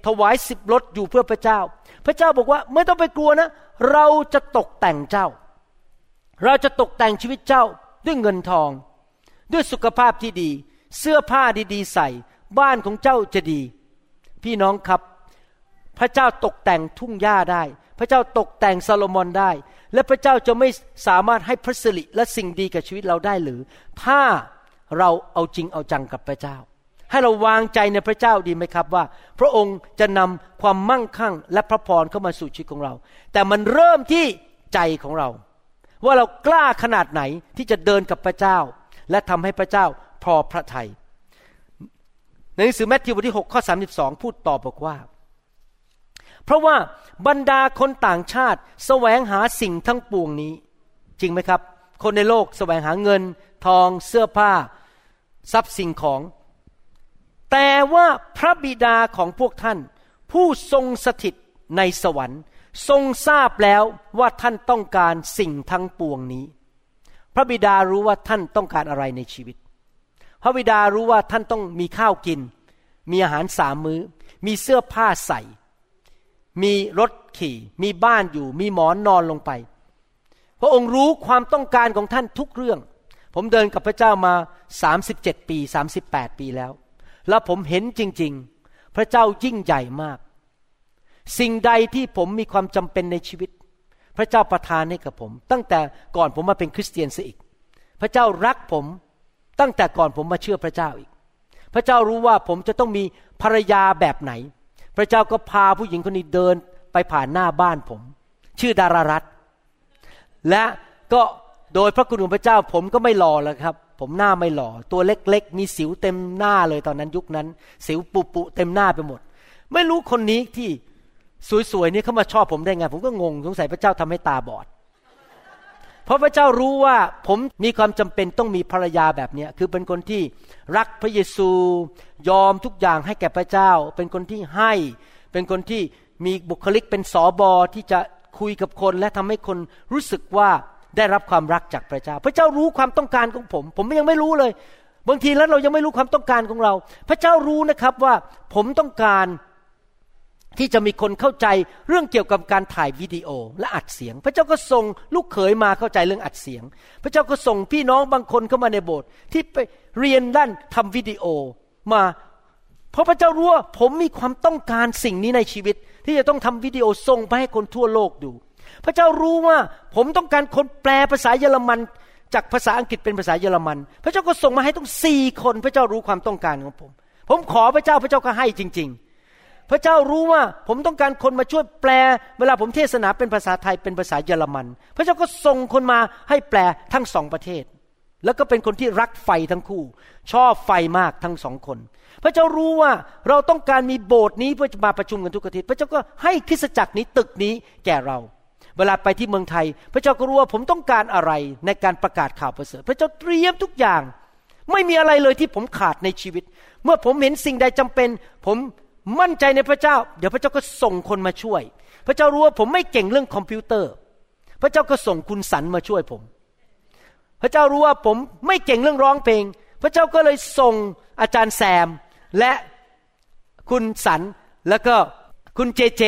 ถวายสิบรถอยู่เพื่อพระเจ้า พระเจ้าบอกว่าไม่ต้องไปกลัวนะ เราจะตกแต่งเจ้า เราจะตกแต่งชีวิตเจ้าด้วยเงินทอง ด้วยสุขภาพที่ดี เสื้อผ้าดีๆใส่ บ้านของเจ้าจะดี พี่น้องครับ พระเจ้าตกแต่งทุ่งหญ้าได้ พระเจ้าตกแต่งซาโลมอนได้ และพระเจ้าจะไม่สามารถให้พระสิริและสิ่งดีกับชีวิตเราได้หรือ ถ้าเราเอาจริงเอาจังกับพระเจ้า ให้เราวางใจในพระเจ้าดีไหมครับว่า พระองค์จะนำความมั่งคั่งและพระพรเข้ามาสู่ชีวิตของเรา แต่มันเริ่มที่ใจของเรา ว่าเรากล้าขนาดไหนที่จะเดินกับพระเจ้า และทำให้พระเจ้าพอพระทยัยในหนังสือแมทธิวบทที่6ข้อ32 พูดต่อบอกว่า เพราะว่าบรรดาคนต่างชาติแสวงหาสิ่งทั้งปวงนี้ จริงไหมครับ คนในโลกแสวงหาเงิน ทองเสื้อผ้า ทรัพย์สิ่งของ แต่ว่าพระบิดาของพวกท่าน ผู้ทรงสถิตในสวรรค์ ทรงทราบแล้วว่าท่านต้องการสิ่งทั้งปวงนี้ พระบิดารู้ว่าท่านต้องการอะไรในชีวิต พระบิดารู้ว่าท่านต้องมีข้าวกิน มีอาหารสามมือ้อ มีเสื้อผ้าใส่ มีรถขี่ มีบ้านอยู่ มีหมอนนอนลงไป พระองค์รู้ความต้องการของท่านทุกเรื่อง ผมเดินกับพระเจ้ามา 37 ปี 38 ปีแล้ว แล้วผมเห็นจริง ๆ พระเจ้ายิ่งใหญ่มาก สิ่งใดที่ผมมีความจำเป็นในชีวิต พระเจ้าประทานให้กับผม ตั้งแต่ก่อนผมมาเป็นคริสเตียนซะอีก พระเจ้ารักผมตั้งแต่ก่อนผมมาเชื่อพระเจ้าอีก พระเจ้ารู้ว่าผมจะต้องมีภรรยาแบบไหน พระเจ้าก็พาผู้หญิงคนนี้เดินไปผ่านหน้าบ้านผม ชื่อดารารัตและก็โดยพระคุณของพระเจ้าผมก็ไม่หล่อแล้วครับ ผมหน้าไม่หล่อ ตัวเล็กๆ มีสิวเต็มหน้าเลยตอนนั้นยุคนั้น สิวปุปุเต็มหน้าไปหมด ไม่รู้คนนี้ที่สวยๆนี่เขามาชอบผมได้ไง ผมก็งงสงสัยพระเจ้าทำให้ตาบอด เพราะพระเจ้ารู้ว่าผมมีความจำเป็นต้องมีภรรยาแบบนี้คือเป็นคนที่รักพระเยซู ยอมทุกอย่างให้แก่พระเจ้า เป็นคนที่ให้ เป็นคนที่มีบุคลิกเป็นสอบอที่จะคุยกับคนและทำให้คนรู้สึกว่าได้รับความรักจากพระเจ้า พระเจ้ารู้ความต้องการของผม ผมยังไม่รู้เลย บางทีแล้วเรายังไม่รู้ความต้องการของเรา พระเจ้ารู้นะครับว่าผมต้องการ ที่จะมีคนเข้าใจเรื่องเกี่ยวกับการถ่ายวิดีโอและอัดเสียง พระเจ้าก็ส่งลูกเขยมาเข้าใจเรื่องอัดเสียง พระเจ้าก็ส่งพี่น้องบางคนเข้ามาในโบสถ์ที่ไปเรียนด้านทำวิดีโอมา เพราะพระเจ้ารู้ว่าผมมีความต้องการสิ่งนี้ในชีวิต ที่จะต้องทำวิดีโอส่งไปให้คนทั่วโลกดู พระเจ้ารู้ว่าผมต้องการคนแปลภาษาเยอรมัน จากภาษาอังกฤษเป็นภาษาเยอรมัน พระเจ้าก็ส่งมาให้ต้องสี่คน พระเจ้ารู้ความต้องการของผม ผมขอพระเจ้าพระเจ้าก็ให้จริง ๆ พระเจ้ารู้ว่าผมต้องการคนมาช่วยแปล เวลาผมเทศนาเป็นภาษาไทยเป็นภาษาเยอรมัน พระเจ้าก็ส่งคนมาให้แปลทั้งสองประเทศ แล้วก็เป็นคนที่รักไฟทั้งคู่ ชอบไฟมากทั้งสองคน พระเจ้ารู้ว่าเราต้องการมีโบสถ์นี้เพื่อจะมาประชุมกันทุกอาทิตย์พระเจ้าก็ให้คริสจักรนี้ตึกนี้แก่เราเวลาไปที่เมืองไทย พระเจ้าก็รู้ว่าผมต้องการอะไรในการประกาศข่าวประเสริฐ พระเจ้าเตรียมทุกอย่าง ไม่มีอะไรเลยที่ผมขาดในชีวิต เมื่อผมเห็นสิ่งใดจำเป็น ผม มั่นใจในพระเจ้า เดี๋ยวพระเจ้าก็ส่งคนมาช่วย พระเจ้ารู้ว่าผมไม่เก่งเรื่องคอมพิวเตอร์ พระเจ้าก็ส่งคุณสันมาช่วยผม พระเจ้ารู้ว่าผมไม่เก่งเรื่องร้องเพลง พระเจ้าก็เลยส่งอาจารย์แซม และคุณสันแล้วก็คุณเจเจ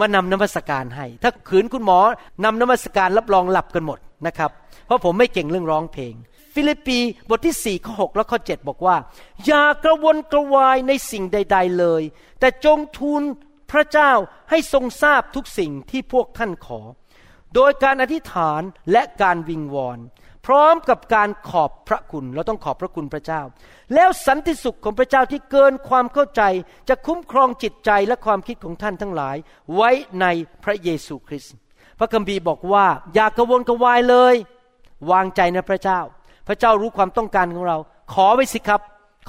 มานำนมัสการให้ ถ้าขืนคุณหมอนำนมัสการรับรองหลับกันหมดนะครับ เพราะผมไม่เก่งเรื่องร้องเพลง ฟิลิปปีบทที่ 4 ข้อ 6 และข้อ 7 บอกว่า อย่ากระวนกระวายในสิ่งใด ๆเลย แต่จงทูลพระเจ้าให้ทรงทราบทุกสิ่งที่พวกท่านขอ โดยการอธิษฐานและการวิงวอน พร้อมกับการขอบพระคุณ เราต้องขอบพระคุณพระเจ้า แล้วสันติสุขของพระเจ้าที่เกินความเข้าใจ จะคุ้มครองจิตใจและความคิดของท่านทั้งหลาย ไว้ในพระเยซูคริสต์พระคัมภีร์บอกว่า อย่ากระวนกระวายเลย วางใจในพระเจ้า พระเจ้ารู้ความต้องการของเรา ขอไว้สิครับ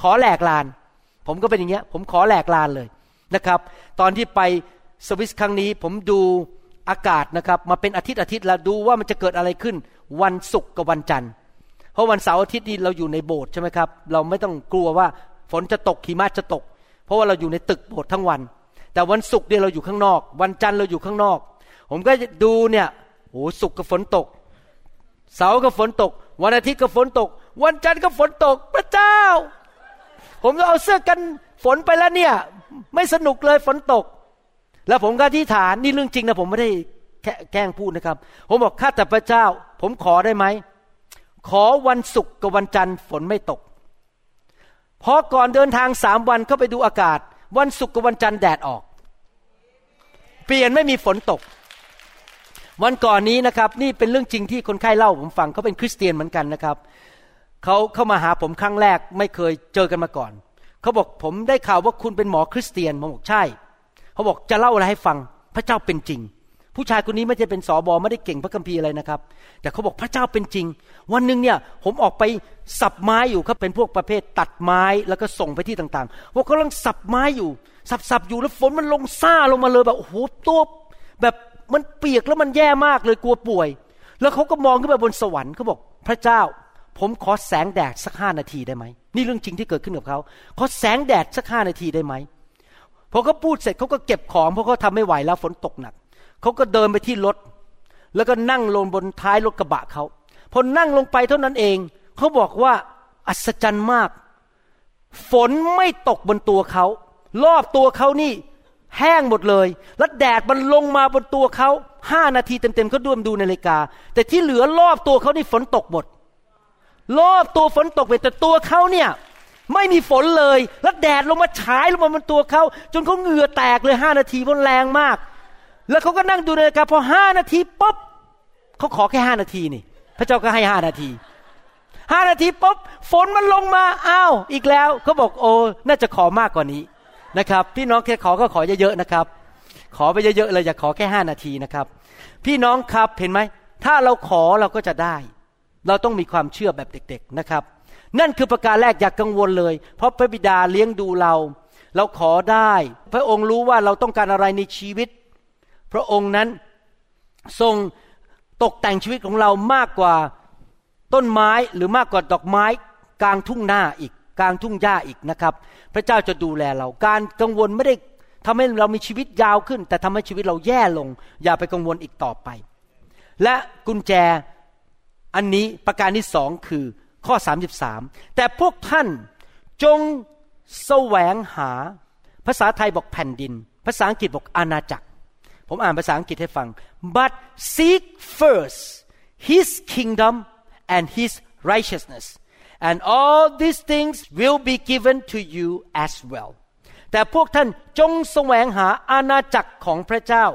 ขอแหลกลาน ผมก็เป็นอย่างเงี้ย ผมขอแหลกลานเลยนะครับ ตอนที่ไปสวิสครั้งนี้ ผมดูอากาศนะครับ มาเป็นอาทิตย์อาทิตย์แล้วดูว่ามันจะเกิดอะไรขึ้น วันศุกร์กับวันจันทร์ เพราะวันเสาร์อาทิตย์นี้เราอยู่ในโบสถ์ใช่ไหมครับ เราไม่ต้องกลัวว่าฝนจะตกหิมะจะตก เพราะว่าเราอยู่ในตึกโบสถ์ทั้งวัน แต่วันศุกร์เนี่ยเราอยู่ข้างนอก วันจันทร์เราอยู่ข้างนอก ผมก็ดูเนี่ยโอ้ศุกร์ก็ฝนตก เสาร์ก็ฝนตก วันอาทิตย์ก็ฝนตก วันจันทร์ก็ฝนตก พระเจ้า ผมจะเอาเสื้อกันฝนไปแล้วเนี่ย ไม่สนุกเลยฝนตก แล้วผมก็ที่ฐานนี่เรื่องจริงนะผมไม่ได้แกล้งพูดนะครับ ผมบอกข้าแต่พระเจ้า ผมขอได้ไหม ขอวันศุกร์กับวันจันทร์ฝนไม่ตกพอก่อนเดินทางสามวันเข้าไปดูอากาศ วันศุกร์กับวันจันทร์แดดออก เปลี่ยนไม่มีฝนตก วันก่อนนี้นะครับนี่เป็นเรื่องจริงที่คนไข้เล่าผมฟังเขาเป็นคริสเตียนเหมือนกันนะครับเขาเข้ามาหาผมครั้งแรกไม่เคยเจอกันมาก่อนเขาบอกผมได้ข่าวว่าคุณเป็นหมอคริสเตียนผมบอกใช่เขาบอกจะเล่าอะไรให้ฟังพระเจ้าเป็นจริง ผู้ชายคนนี้ไม่ใช่เป็นสอบอไม่ได้เก่งพระคัมภีร์อะไรนะครับ แต่เขาบอกพระเจ้าเป็นจริง วันหนึ่งเนี่ยผมออกไปสับไม้อยู่เขาเป็นพวกประเภทตัดไม้แล้วก็ส่งไปที่ต่างๆพวกเขากำลังสับไม้อยู่ สับๆอยู่แล้วฝนมันลงซ่าลงมาเลยแบบโอ้โหตัวแบบ มันเปียกแล้วมันแย่มากเลยกลัวป่วย แล้วเขาก็มองขึ้นไปบนสวรรค์เขาบอกพระเจ้า ผมขอแสงแดดสักห้านาทีได้ไหมนี่เรื่องจริงที่เกิดขึ้นกับเขาขอแสงแดดสักห้านาทีได้ไหมพอเขาพูดเสร็จเขาก็เก็บของเพราะเขาทาไม่ไหวแล้วฝนตกหนักเขาก็เดินไปที่รถ แล้วก็นั่งลงบนท้ายรถกระบะเขาพอนั่งลงไปเท่านั้นเองเขาบอกว่าอัศจรรย์มาก ฝนไม่ตกบนตัวเขารอบตัวเขานี่ แห้งหมดเลย แล้วแดดมันลงมาบนตัวเขาห้านาทีเต็มๆเขาดูมดูนาฬิกา แต่ที่เหลือรอบตัวเขานี่ฝนตกหมด รอบตัวฝนตกไปแต่ตัวเขาเนี่ย ไม่มีฝนเลย แล้วแดดลงมาฉายลงมาบนตัวเขาจนเขาเหงื่อแตกเลยห้านาทีเพราะแรงมาก แล้วเขาก็นั่งดูนาฬิกาพอห้านาทีปุ๊บเขาขอแค่ห้านาทีนี่ พระเจ้าก็ให้ห้านาทีห้านาทีปุ๊บฝนมันลงมาอ้าวอีกแล้วเขาบอกโอ้น่าจะขอมากกว่านี้ นะครับ พี่น้องแค่ขอก็ขอเยอะๆนะครับ ขอไปเยอะๆเลยอย่าขอแค่ห้านาทีนะครับ พี่น้องครับเห็นไหมถ้าเราขอเราก็จะได้ เราต้องมีความเชื่อแบบเด็ก ๆนะครับ นั่นคือประการแรกอย่ากกังวลเลย เพราะพระบิดาเลี้ยงดูเรา เราขอได้ พระองค์รู้ว่าเราต้องการอะไรในชีวิต พระองค์นั้นทรงตกแต่งชีวิตของเรามากกว่าต้นไม้หรือมากกว่าดอกไม้กลางทุ่งหน้าอีก กลางทุ่งหญ้าอีกนะครับ พระเจ้าจะดูแลเรา การกังวลไม่ได้ทำให้เรามีชีวิตยาวขึ้น แต่ทำให้ชีวิตเราแย่ลง อย่าไปกังวลอีกต่อไป และกุญแจอันนี้ประการที่สองคือข้อ 33 แต่พวกท่านจงแสวงหา ภาษาไทยบอกแผ่นดิน ภาษาอังกฤษบอกอาณาจักร ผมอ่านภาษาอังกฤษให้ฟัง but seek first His kingdom and His righteousness and all these things will be given to you as well แต่พวกท่านจงแสวงหาอาณาจักรของพระเจ้า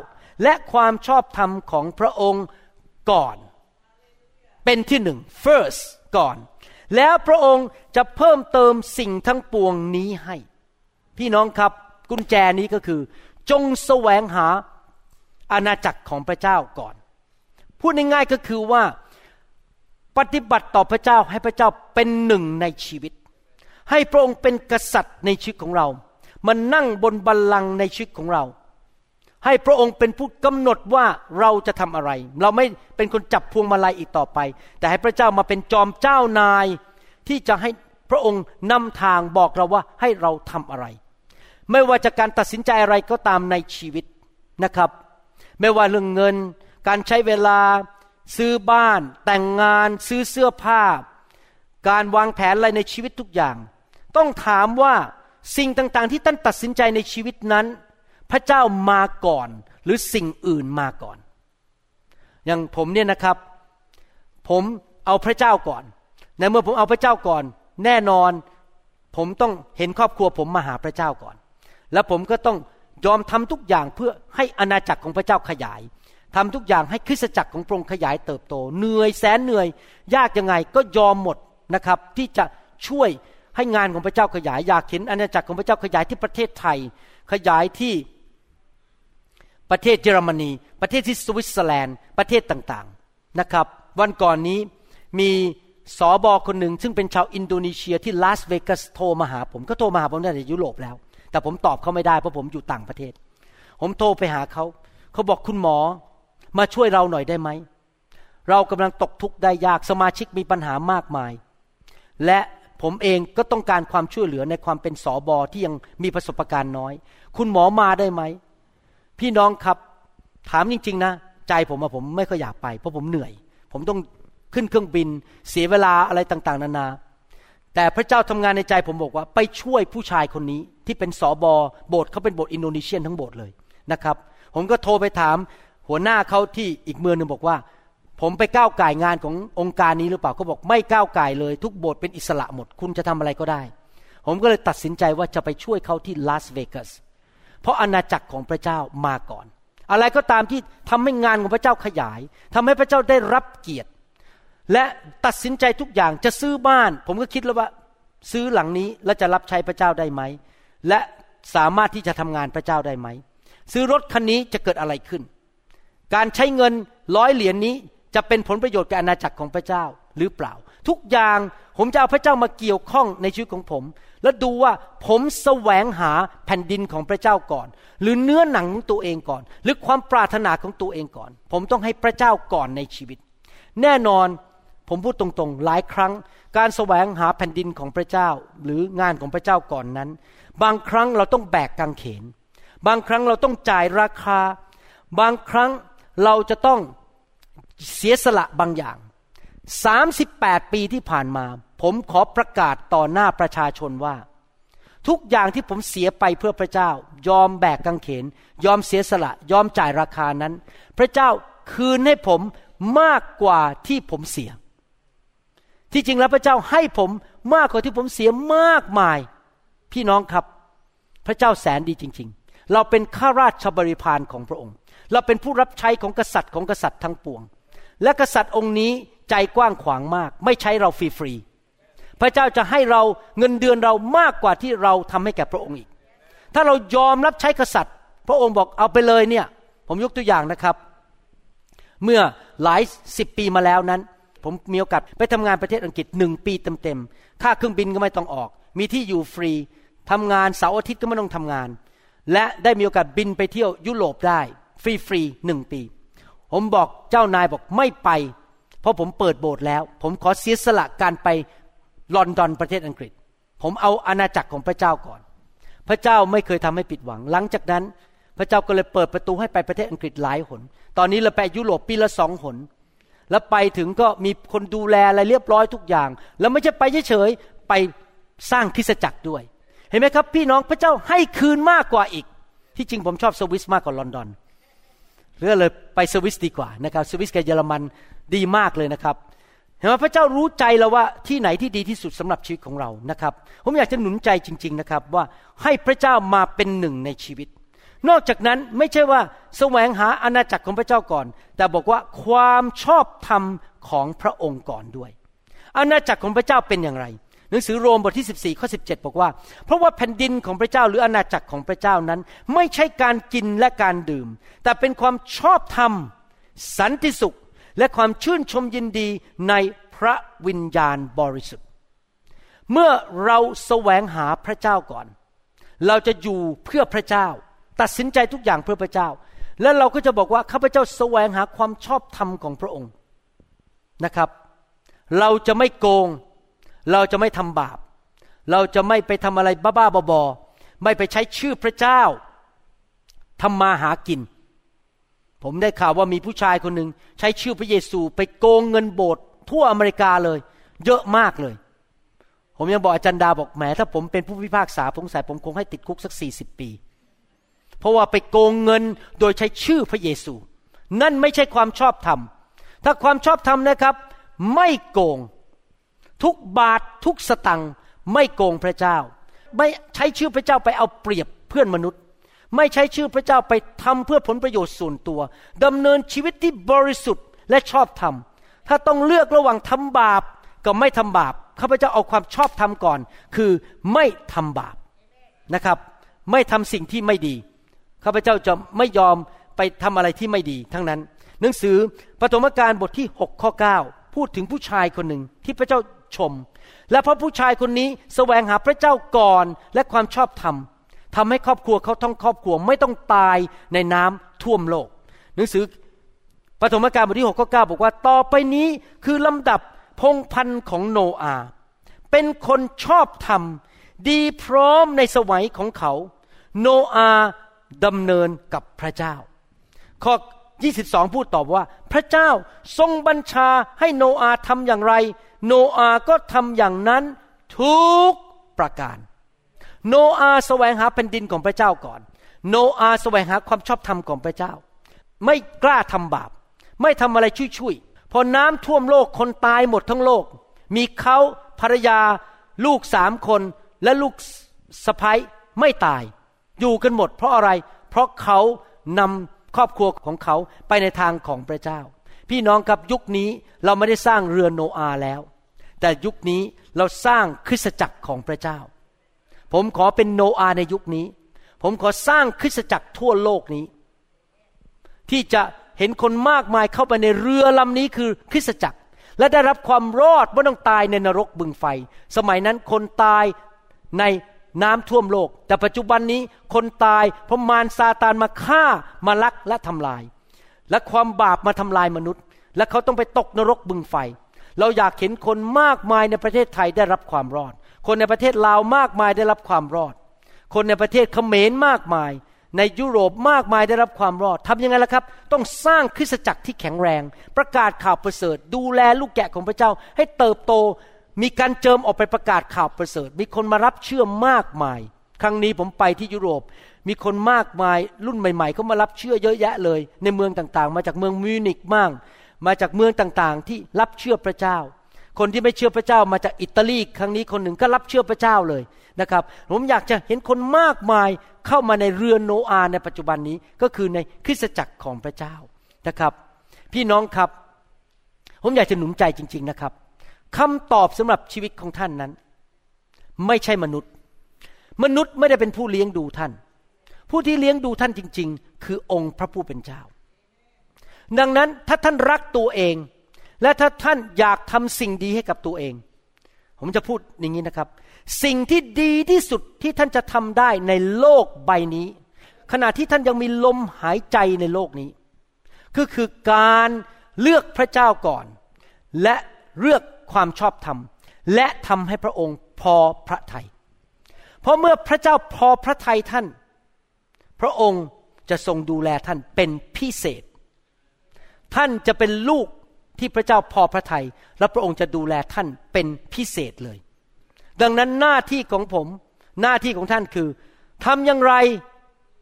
และความชอบธรรมของพระองค์ก่อน เป็นที่หนึ่ง first ก่อน แล้วพระองค์จะเพิ่มเติมสิ่งทั้งปวงนี้ให้ พี่น้องครับกุญแจนี้ก็คือ จงแสวงหาอาณาจักรของพระเจ้าก่อน พูดง่ายๆก็คือว่า ปฏิบัติต่อพระเจ้าให้พระเจ้าเป็นหนึ่งในชีวิต ให้พระองค์เป็นกษัตริย์ในชีวิตของเรา มันนั่งบนบัลลังก์ในชีวิตของเรา ให้พระองค์เป็นผู้กำหนดว่าเราจะทำอะไร เราไม่เป็นคนจับพวงมาลัยอีกต่อไป แต่ให้พระเจ้ามาเป็นจอมเจ้านายที่จะให้พระองค์นำทางบอกเราว่าให้เราทำอะไร ไม่ว่าจะการตัดสินใจอะไรก็ตามในชีวิตนะครับ ไม่ว่าเรื่องเงิน การใช้เวลา ซื้อบ้าน แต่งงานซื้อเสื้อผ้า การวางแผนอะไรในชีวิตทุกอย่าง ต้องถามว่าสิ่งต่างๆ ที่ท่านตัดสินใจในชีวิตนั้น พระเจ้ามาก่อน หรือสิ่งอื่นมาก่อน อย่างผมเนี่ยนะครับ ผมเอาพระเจ้าก่อนในเมื่อผมเอาพระเจ้าก่อน แน่นอนผมต้องเห็นครอบครัวผมมาหาพระเจ้าก่อน แล้วผมก็ต้องยอมทำทุกอย่างเพื่อให้อาณาจักรของพระเจ้าขยาย ทำทุกอย่างให้คริสตจักรของพระองค์ขยายเติบโต เหนื่อยแสนเหนื่อย ยากยังไงก็ยอมหมดนะครับ ที่จะช่วยให้งานของพระเจ้าขยายอยากเห็นอาณาจักรของพระเจ้าขยายที่ประเทศไทย ขยายที่ประเทศเยอรมนี ประเทศที่สวิตเซอร์แลนด์ประเทศต่างๆนะครับ วันก่อนนี้มีสอบอคนหนึ่ง ซึ่งเป็นชาวอินโดนีเซียที่ลาสเวกัสโทรมาหาผมก็โทรมาหาผมตั้งแต่ยุโรปแล้ว แต่ผมตอบเขาไม่ได้เพราะผมอยู่ต่างประเทศ ผมโทรไปหาเขาเขาบอกคุณหมอ มาช่วยเราหน่อยได้ไหม เรากำลังตกทุกข์ได้ยากสมาชิกมีปัญหามากมาย และผมเองก็ต้องการความช่วยเหลือในความเป็นสอบอที่ยังมีประสบการณ์น้อย คุณหมอมาได้ไหม พี่น้องครับถามจริง ๆ นะ ใจผมอะผมไม่ค่อยอยากไป เพราะผมเหนื่อย ผมต้องขึ้นเครื่องบิน เสียเวลาอะไรต่างๆ นานา แต่พระเจ้าทำงานในใจผมบอกว่า ไปช่วยผู้ชายคนนี้ที่เป็นสอบอโบสถ์เขาเป็นโบสถ์อินโดนีเซียนทั้งโบสถ์เลยนะครับ ผมก็โทรไปถาม หัวหน้าเขาที่อีกเมืองหนึ่งบอกว่า ผมไปก้าวไก่งานขององค์การนี้หรือเปล่าเขาบอกไม่ก้าวไก่เลย ทุกโบสถ์เป็นอิสระหมด คุณจะทำอะไรก็ได้ ผมก็เลยตัดสินใจว่าจะไปช่วยเขาที่ลาสเวกัสเพราะอาณาจักรของพระเจ้ามาก่อน อะไรก็ตามที่ทำให้งานของพระเจ้าขยายทำให้พระเจ้าได้รับเกียรติ และตัดสินใจทุกอย่างจะซื้อบ้าน ผมก็คิดแล้วว่าซื้อหลังนี้แล้วจะรับใช้พระเจ้าได้ไหม และสามารถที่จะทำงานพระเจ้าได้ไหม ซื้อรถคันนี้จะเกิดอะไรขึ้น การใช้เงินร้อยเหรียญนนี้จะเป็นผลประโยชน์แก่อาณาจักรของพระเจ้าหรือเปล่า ทุกอย่างผมจะเอาพระเจ้ามาเกี่ยวข้องในชีวิตของผม แล้วดูว่าผมแสวงหาแผ่นดินของพระเจ้าก่อน หรือเนื้อหนังของตัวเองก่อน หรือความปรารถนาของตัวเองก่อน ผมต้องให้พระเจ้าก่อนในชีวิต แน่นอนผมพูดตรงๆ หลายครั้ง การแสวงหาแผ่นดินของพระเจ้า หรืองานของพระเจ้าก่อนนั้น บางครั้งเราต้องแบกกางเขน บางครั้งเราต้องจ่ายราคา บางครั้ง เราจะต้องเสียสละบางอย่าง 38 ปีที่ผ่านมา ผมขอประกาศต่อหน้าประชาชนว่า ทุกอย่างที่ผมเสียไปเพื่อพระเจ้า ยอมแบกกางเขน ยอมเสียสละ ยอมจ่ายราคานั้น พระเจ้าคืนให้ผมมากกว่าที่ผมเสีย ที่จริงแล้วพระเจ้าให้ผมมากกว่าที่ผมเสียมากมาย พี่น้องครับ พระเจ้าแสนดีจริง ๆ เราเป็นข้าราชบริพารของพระองค์ เราเป็นผู้รับใช้ของกษัตริย์ของกษัตริย์ทั้งปวง และกษัตริย์องค์นี้ใจกว้างขวางมาก ไม่ใช้เราฟรีๆพระเจ้าจะให้เราเงินเดือนเรามากกว่าที่เราทำให้แก่พระองค์อีก ถ้าเรายอมรับใช้กษัตริย์ พระองค์บอกเอาไปเลยเนี่ย ผมยกตัวอย่างนะครับ เมื่อหลายสิบปีมาแล้วนั้น ผมมีโอกาสไปทำงานประเทศอังกฤษหนึ่งปีเต็มๆค่าเครื่องบินก็ไม่ต้องออก มีที่อยู่ฟรีทำงานเสาร์อาทิตย์ก็ไม่ต้องทำงาน และได้มีโอกาสบินไปเที่ยวยุโรปได้ ฟรีฟรีหนึ่งปี ผมบอกเจ้านายบอกไม่ไป เพราะผมเปิดโบสถ์แล้ว ผมขอเสียสละการไปลอนดอนประเทศอังกฤษ ผมเอาอาณาจักรของพระเจ้าก่อน พระเจ้าไม่เคยทำให้ผิดหวัง หลังจากนั้น พระเจ้าก็เลยเปิดประตูให้ไปประเทศอังกฤษหลายหน ตอนนี้เราไปยุโรปปีละสองหน แล้วไปถึงก็มีคนดูแลอะไรเรียบร้อยทุกอย่าง แล้วไม่ใช่ไปเฉยๆไปสร้างคริสจักรด้วย เห็นไหมครับ พี่น้องพระเจ้าให้คืนมากกว่าอีก ที่จริงผมชอบสวิสมากกว่าลอนดอน เรือเลยไปสวิสดีกว่านะครับสวิสกับเยอรมันดีมากเลยนะครับเห็นไหมพระเจ้ารู้ใจเราว่าที่ไหนที่ดีที่สุดสำหรับชีวิตของเรานะครับ ผมอยากจะหนุนใจจริง ๆนะครับ ว่าให้พระเจ้ามาเป็นหนึ่งในชีวิต นอกจากนั้นไม่ใช่ว่าแสวงหาอาณาจักรของพระเจ้าก่อน แต่บอกว่าความชอบธรรมของพระองค์ก่อนด้วย อาณาจักรของพระเจ้าเป็นอย่างไร หนังสือโรมบทที่ 14ข้อ17 บอกว่า เพราะว่าแผ่นดินของพระเจ้าหรืออาณาจักรของพระเจ้านั้น ไม่ใช่การกินและการดื่ม แต่เป็นความชอบธรรม สันติสุข และความชื่นชมยินดีในพระวิญญาณบริสุทธิ์ เมื่อเราแสวงหาพระเจ้าก่อน เราจะอยู่เพื่อพระเจ้า ตัดสินใจทุกอย่างเพื่อพระเจ้า แล้วเราก็จะบอกว่าข้าพเจ้าแสวงหาความชอบธรรมของพระองค์นะครับ เราจะไม่โกง เราจะไม่ทำบาป เราจะไม่ไปทำอะไรบ้าๆบอๆไม่ไปใช้ชื่อพระเจ้าทำมาหากิน ผมได้ข่าวว่ามีผู้ชายคนหนึ่งใช้ชื่อพระเยซูไปโกงเงินโบสถ์ทั่วอเมริกาเลย เยอะมากเลย ผมยังบอกอาจารย์ดาบอกแหมถ้าผมเป็นผู้พิพากษาผมใส่ผมคงให้ติดคุกสักสี่สิบปี เพราะว่าไปโกงเงินโดยใช้ชื่อพระเยซู นั่นไม่ใช่ความชอบธรรมถ้าความชอบธรรมนะครับ ไม่โกง ทุกบาททุกสตังค์ไม่โกงพระเจ้า ไม่ใช้ชื่อพระเจ้าไปเอาเปรียบเพื่อนมนุษย์ ไม่ใช้ชื่อพระเจ้าไปทำเพื่อผลประโยชน์ส่วนตัวดำเนินชีวิตที่บริสุทธิ์และชอบธรรม ถ้าต้องเลือกระหว่างทำบาปกับไม่ทำบาปข้าพเจ้าเอาความชอบธรรมก่อน คือไม่ทำบาปนะครับ ไม่ทำสิ่งที่ไม่ดีข้าพเจ้าจะไม่ยอมไปทำอะไรที่ไม่ดี ทั้งนั้น หนังสือปฐมกาลบทที่ 6 ข้อ 9 พูดถึงผู้ชายคนหนึ่งที่พระเจ้าชม และเพราะผู้ชายคนนี้แสวงหาพระเจ้าก่อนและความชอบธรรมทำให้ครอบครัวเขาทั้งครอบครัวไม่ต้องตายในน้ำท่วมโลก หนังสือปฐมกาลบทที่6ข้อ9บอกว่าต่อไปนี้คือลำดับพงพันธ์ของโนอา เป็นคนชอบธรรม ดีพร้อมในสวัยของเขา โนอาดำเนินกับพระเจ้า ข้อ 22 พูดตอบว่า พระเจ้าทรงบัญชาให้โนอาทำอย่างไร โนอาก็ทำอย่างนั้นทุกประการ โนอาแสวงหาแผ่นดินของพระเจ้าก่อน โนอาแสวงหาความชอบธรรมของพระเจ้า ไม่กล้าทำบาป ไม่ทำอะไรชุยๆพอน้ำท่วมโลกคนตายหมดทั้งโลก มีเขาภรรยาลูกสามคนและลูกสะพ้ยไม่ตาย อยู่กันหมดเพราะอะไร เพราะเขานำ ครอบครัวของเขาไปในทางของพระเจ้า พี่น้องกับยุคนี้เราไม่ได้สร้างเรือโนอาแล้ว แต่ยุคนี้เราสร้างคริสตจักรของพระเจ้า ผมขอเป็นโนอาในยุคนี้ ผมขอสร้างคริสตจักรทั่วโลกนี้ ที่จะเห็นคนมากมายเข้าไปในเรือลำนี้คือคริสตจักร และได้รับความรอดไม่ต้องตายในนรกบึงไฟ สมัยนั้นคนตายใน น้ำท่วมโลก แต่ปัจจุบันนี้คนตายเพราะมารซาตานมาฆ่ามาลักและทำลาย และความบาปมาทำลายมนุษย์ และเขาต้องไปตกนรกบึงไฟ เราอยากเห็นคนมากมายในประเทศไทยได้รับความรอด คนในประเทศลาวมากมายได้รับความรอด คนในประเทศเขมรมากมาย ในยุโรปมากมายได้รับความรอดทำยังไงล่ะครับ ต้องสร้างคริสตจักรที่แข็งแรง ประกาศข่าวประเสริฐ ดูแลลูกแกะของพระเจ้าให้เติบโต มีการเจิมออกไปประกาศข่าวประเสริฐ มีคนมารับเชื่อมากมาย ครั้งนี้ผมไปที่ยุโรป มีคนมากมาย รุ่นใหม่ๆเขามารับเชื่อเยอะแยะเลย ในเมืองต่างๆ มาจากเมืองมิวนิกมั่งมาจากเมืองต่างๆ ที่รับเชื่อพระเจ้า คนที่ไม่เชื่อพระเจ้ามาจากอิตาลีครั้งนี้คนหนึ่งก็รับเชื่อพระเจ้าเลยนะครับ ผมอยากจะเห็นคนมากมายเข้ามาในเรือนโนอาในปัจจุบันนี้ก็คือในคริสตจักรของพระเจ้านะครับ พี่น้องครับ ผมอยากจะหนุนใจจริง ๆนะครับ คำตอบสำหรับชีวิตของท่านนั้น ไม่ใช่มนุษย์ มนุษย์ไม่ได้เป็นผู้เลี้ยงดูท่าน ผู้ที่เลี้ยงดูท่านจริง ๆ คือองค์พระผู้เป็นเจ้า ดังนั้นถ้าท่านรักตัวเอง และถ้าท่านอยากทำสิ่งดีให้กับตัวเอง ผมจะพูดอย่างนี้นะครับ สิ่งที่ดีที่สุดที่ท่านจะทำได้ในโลกใบนี้ ขณะที่ท่านยังมีลมหายใจในโลกนี้ ก็คือการเลือกพระเจ้าก่อน และเลือก ความชอบธรรม และทำให้พระองค์พอพระทยัยเพราะเมื่อพระเจ้าพอพระทัยท่าน พระองค์จะทรงดูแลท่านเป็นพิเศษ ท่านจะเป็นลูกที่พระเจ้าพอพระทยัยและพระองค์จะดูแลท่านเป็นพิเศษเลย ดังนั้นหน้าที่ของผมหน้าที่ของท่านคือทำอย่างไร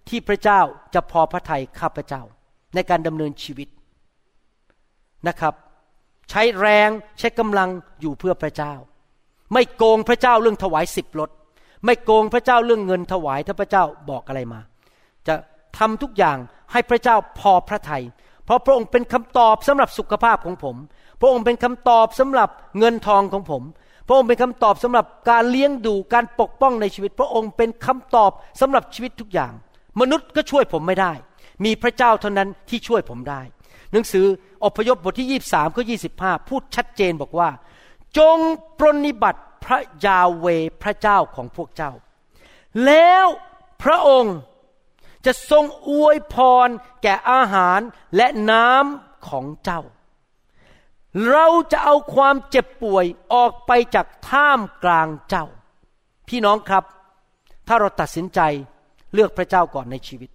ที่พระเจ้าจะพอพระทัยข้าพระเจ้า ในการดำเนินชีวิตนะครับ ใช้แรงใช้กำลังอยู่เพื่อพระเจ้า ไม่โกงพระเจ้าเรื่องถวายสิบรถไม่โกงพระเจ้าเรื่องเงินถวายถ้าพระเจ้าบอกอะไรมา จะทำทุกอย่างให้พระเจ้าพอพระทยัยเพราะพระองค์เป็นคำตอบสำหรับสุขภาพของผม พระองค์เป็นคำตอบสำหรับเงินทองของผม พระองค์เป็นคำตอบสำหรับการเลี้ยงดูการปกป้องในชีวิต พระองค์เป็นคำตอบสำหรับชีวิตทุกอย่าง มนุษย์ก็ช่วยผมไม่ได้ มีพระเจ้าเท่านั้นที่ช่วยผมได้ หนังสืออพยพบทที่ยี่สามข้อยี่สิบห้าพูดชัดเจนบอกว่า จงปรนิบัติพระยาเวพระเจ้าของพวกเจ้า แล้วพระองค์จะทรงอวยพรแก่อาหารและน้ำของเจ้า เราจะเอาความเจ็บป่วยออกไปจากท่ามกลางเจ้า พี่น้องครับ ถ้าเราตัดสินใจเลือกพระเจ้าก่อนในชีวิต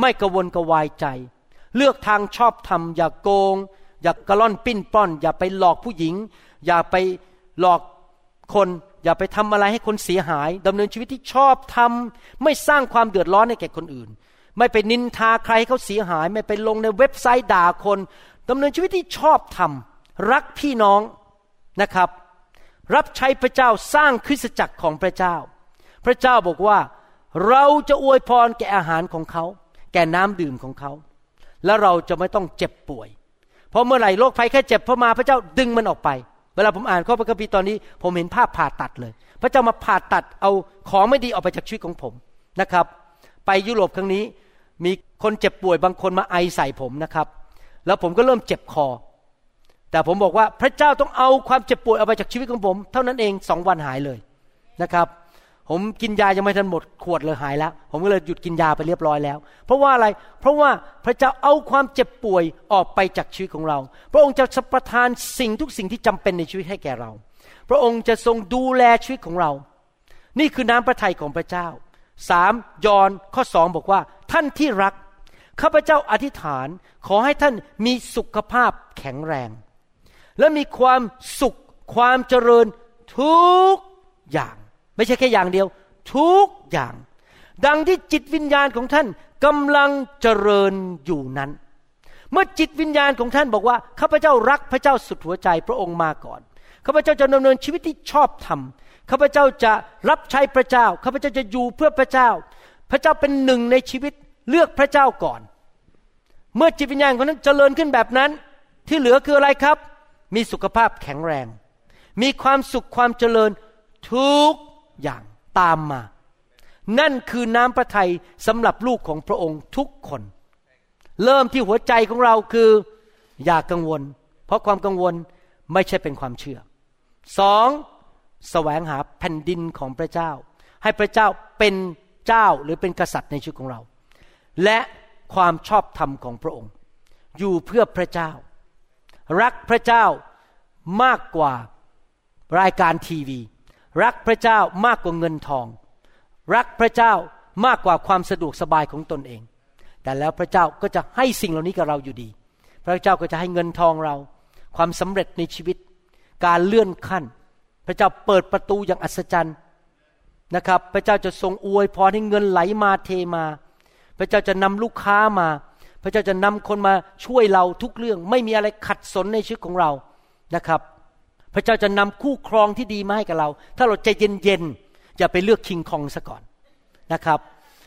ไม่กระวนกระวายใจ เลือกทางชอบทำอย่ากโกง อย่ากระล่อนปิ้นป้อน อย่าไปหลอกผู้หญิง อย่าไปหลอกคน อย่าไปทำอะไรให้คนเสียหายดำเนินชีวิตที่ชอบทำไม่สร้างความเดือดร้อนให้แก่คนอื่น ไม่ไปนินทาใครให้เขาเสียหาย ไม่ไปลงในเว็บไซต์ด่าคนดำเนินชีวิตที่ชอบทำรักพี่น้องนะครับ รับใช้พระเจ้าสร้างคริสตจักรของพระเจ้า พระเจ้าบอกว่าเราจะอวยพรแก่อาหารของเขา แก่น้ำดื่มของเขา แล้วเราจะไม่ต้องเจ็บป่วย เพราะเมื่อไหร่โรคภัยแค่เจ็บพอมาพระเจ้าดึงมันออกไป เวลาผมอ่านข้อพระคัมภีร์ตอนนี้ ผมเห็นภาพผ่าตัดเลย พระเจ้ามาผ่าตัดเอาของไม่ดีออกไปจากชีวิตของผมนะครับ ไปยุโรปครั้งนี้มีคนเจ็บป่วยบางคนมาไอใส่ผมนะครับ แล้วผมก็เริ่มเจ็บคอ แต่ผมบอกว่าพระเจ้าต้องเอาความเจ็บป่วยเอาไปจากชีวิตของผม เท่านั้นเองสองวันหายเลยนะครับ ผมกินยายังไม่ทันหมดขวดเลยหายแล้ว ผมก็เลยหยุดกินยาไปเรียบร้อยแล้ว เพราะว่าอะไร เพราะว่าพระเจ้าเอาความเจ็บป่วยออกไปจากชีวิตของเรา พระองค์จะประทานสิ่งทุกสิ่งที่จำเป็นในชีวิตให้แก่เรา พระองค์จะทรงดูแลชีวิตของเรา นี่คือน้ำพระทัยของพระเจ้าสามยอนข้อสองบอกว่า ท่านที่รักข้าพเจ้าอธิษฐาน ขอให้ท่านมีสุขภาพแข็งแรง และมีความสุขความเจริญทุกอย่าง ไม่ใช่แค่อย่างเดียว ทุกอย่าง ดังที่จิตวิญญาณของท่านกำลังเจริญอยู่นั้น เมื่อจิตวิญญาณของท่านบอกว่าข้าพเจ้ารักพระเจ้าสุดหัวใจพระองค์มาก่อนข้าพเจ้าจะดำเนินชีวิตที่ชอบธรรมข้าพเจ้าจะรับใช้พระเจ้าข้าพเจ้าจะอยู่เพื่อพระเจ้า พระเจ้าเป็นหนึ่งในชีวิตเลือกพระเจ้าก่อน เมื่อจิตวิญญาณของนั้นเจริญขึ้นแบบนั้น ที่เหลือคืออะไรครับ มีสุขภาพแข็งแรง มีความสุขความเจริญทุก อย่างตามมา นั่นคือน้ำพระทัยสำหรับลูกของพระองค์ทุกคน เริ่มที่หัวใจของเราคือ อย่ากังวล เพราะความกังวลไม่ใช่เป็นความเชื่อสองแสวงหาแผ่นดินของพระเจ้า ให้พระเจ้าเป็นเจ้าหรือเป็นกษัตริย์ในชีวิตของเรา และความชอบธรรมของพระองค์ อยู่เพื่อพระเจ้า รักพระเจ้ามากกว่ารายการทีวี รักพระเจ้ามากกว่าเงินทอง รักพระเจ้ามากกว่าความสะดวกสบายของตนเอง แต่แล้วพระเจ้าก็จะให้สิ่งเหล่านี้กับเราอยู่ดี พระเจ้าก็จะให้เงินทองเรา ความสำเร็จในชีวิต การเลื่อนขั้น พระเจ้าเปิดประตูอย่างอัศจรรย์นะครับ พระเจ้าจะทรงอวยพรให้เงินไหลมาเทมา พระเจ้าจะนำลูกค้ามา พระเจ้าจะนำคนมาช่วยเราทุกเรื่อง ไม่มีอะไรขัดสนในชีวิตของเรานะครับ พระเจ้าจะนำคู่ครองที่ดีมาให้กับเรา ถ้าเราใจเย็นๆอย่าไปเลือกคิงคองซะก่อนนะครับ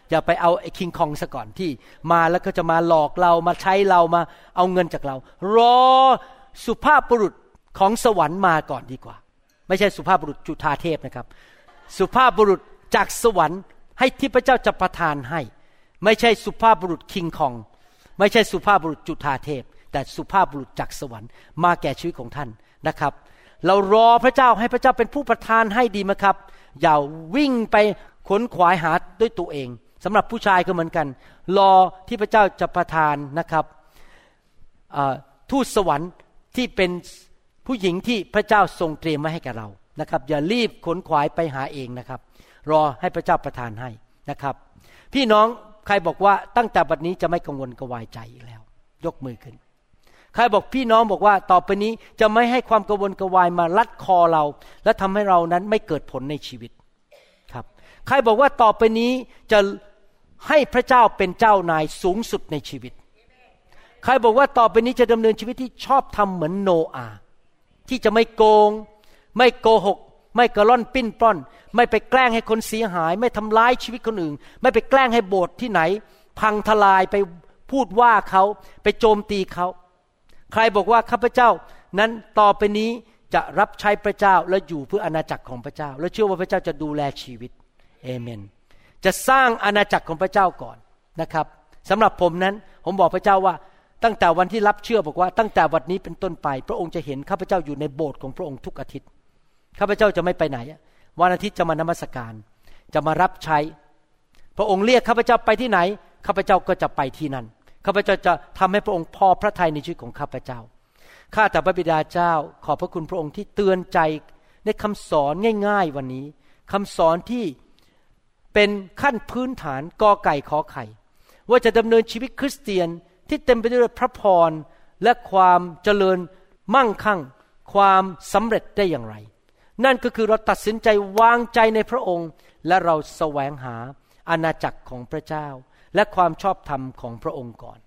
อย่าไปเอาไอ้คิงคองซะก่อนที่มาแล้วก็จะมาหลอกเรามาใช้เรามาเอาเงินจากเรา รอสุภาพบุรุษของสวรรค์มาก่อนดีกว่า ไม่ใช่สุภาพบุรุษจุธาเทพนะครับ สุภาพบุรุษจากสวรรค์ ให้ที่พระเจ้าจะประทานให้ ไม่ใช่สุภาพบุรุษคิงคอง ไม่ใช่สุภาพบุรุษจุธาเทพ แต่สุภาพบุรุษจากสวรรค์ มาแก่ชีวิตของท่านนะครับ เรารอพระเจ้าให้พระเจ้าเป็นผู้ประทานให้ดีไหมครับ อย่าวิ่งไปขนขวายหาด้วยตัวเองสำหรับผู้ชายก็เหมือนกัน รอที่พระเจ้าจะประทานนะครับทูตสวรรค์ที่เป็นผู้หญิงที่พระเจ้าทรงเตรียมไว้ให้กับเรานะครับ อย่ารีบขนขวายไปหาเองนะครับ รอให้พระเจ้าประทานให้นะครับ พี่น้องใครบอกว่าตั้งแต่บัดนี้จะไม่กังวลกวายใจอีกแล้ว ยกมือขึ้น ใครบอกพี่น้องบอกว่าต่อไปนี้จะไม่ให้ความกังวลกวายมาลัดคอเรา และทำให้เรานั้นไม่เกิดผลในชีวิตครับ ใครบอกว่าต่อไปนี้จะให้พระเจ้าเป็นเจ้านายสูงสุดในชีวิต ใครบอกว่าต่อไปนี้จะดำเนินชีวิตที่ชอบทำเหมือนโนอาที่จะไม่โกง ไม่โกหก ไม่กระล่อนปิ้นปล้อน ไม่ไปแกล้งให้คนเสียหาย ไม่ทำร้ายชีวิตคนอื่น ไม่ไปแกล้งให้โบสถ์ที่ไหน พังทลายไปพูดว่าเขาไปโจมตีเขา ใครบอกว่าข้าพเจ้านั้นต่อไปนี้จะรับใช้พระเจ้าและอยู่เพื่ออาณาจักรของพระเจ้า และเชื่อว่าพระเจ้าจะดูแลชีวิตเอเมน จะสร้างอาณาจักรของพระเจ้าก่อนนะครับสำหรับผมนั้นผมบอกพระเจ้าว่า ตั้งแต่วันที่รับเชื่อบอกว่าตั้งแต่วันนี้เป็นต้นไป พระองค์จะเห็นข้าพเจ้าอยู่ในโบสถ์ของพระองค์ทุกอาทิตย์ข้าพเจ้าจะไม่ไปไหนวันอาทิตย์จะมานมัสการ จะมารับใช้ พระองค์เรียกข้าพเจ้าไปที่ไหนข้าพเจ้าก็จะไปที่นั่น ข้าพเจ้าจะทำให้พระองค์พอพระทัยในชีวิตของข้าพเจ้า ข้าแต่พระบิดาเจ้า ขอบพระคุณพระองค์ที่เตือนใจในคำสอนง่าย ๆ วันนี้คำสอนที่เป็นขั้นพื้นฐานกอไก่ขอไข่ ว่าจะดำเนินชีวิตคริสเตียนที่เต็มไปด้วยพระพรและความเจริญมั่งคั่ง ความสำเร็จได้อย่างไร นั่นก็คือเราตัดสินใจวางใจในพระองค์ และเราแสวงหาอาณาจักรของพระเจ้า และความชอบธรรมของพระองค์ก่อน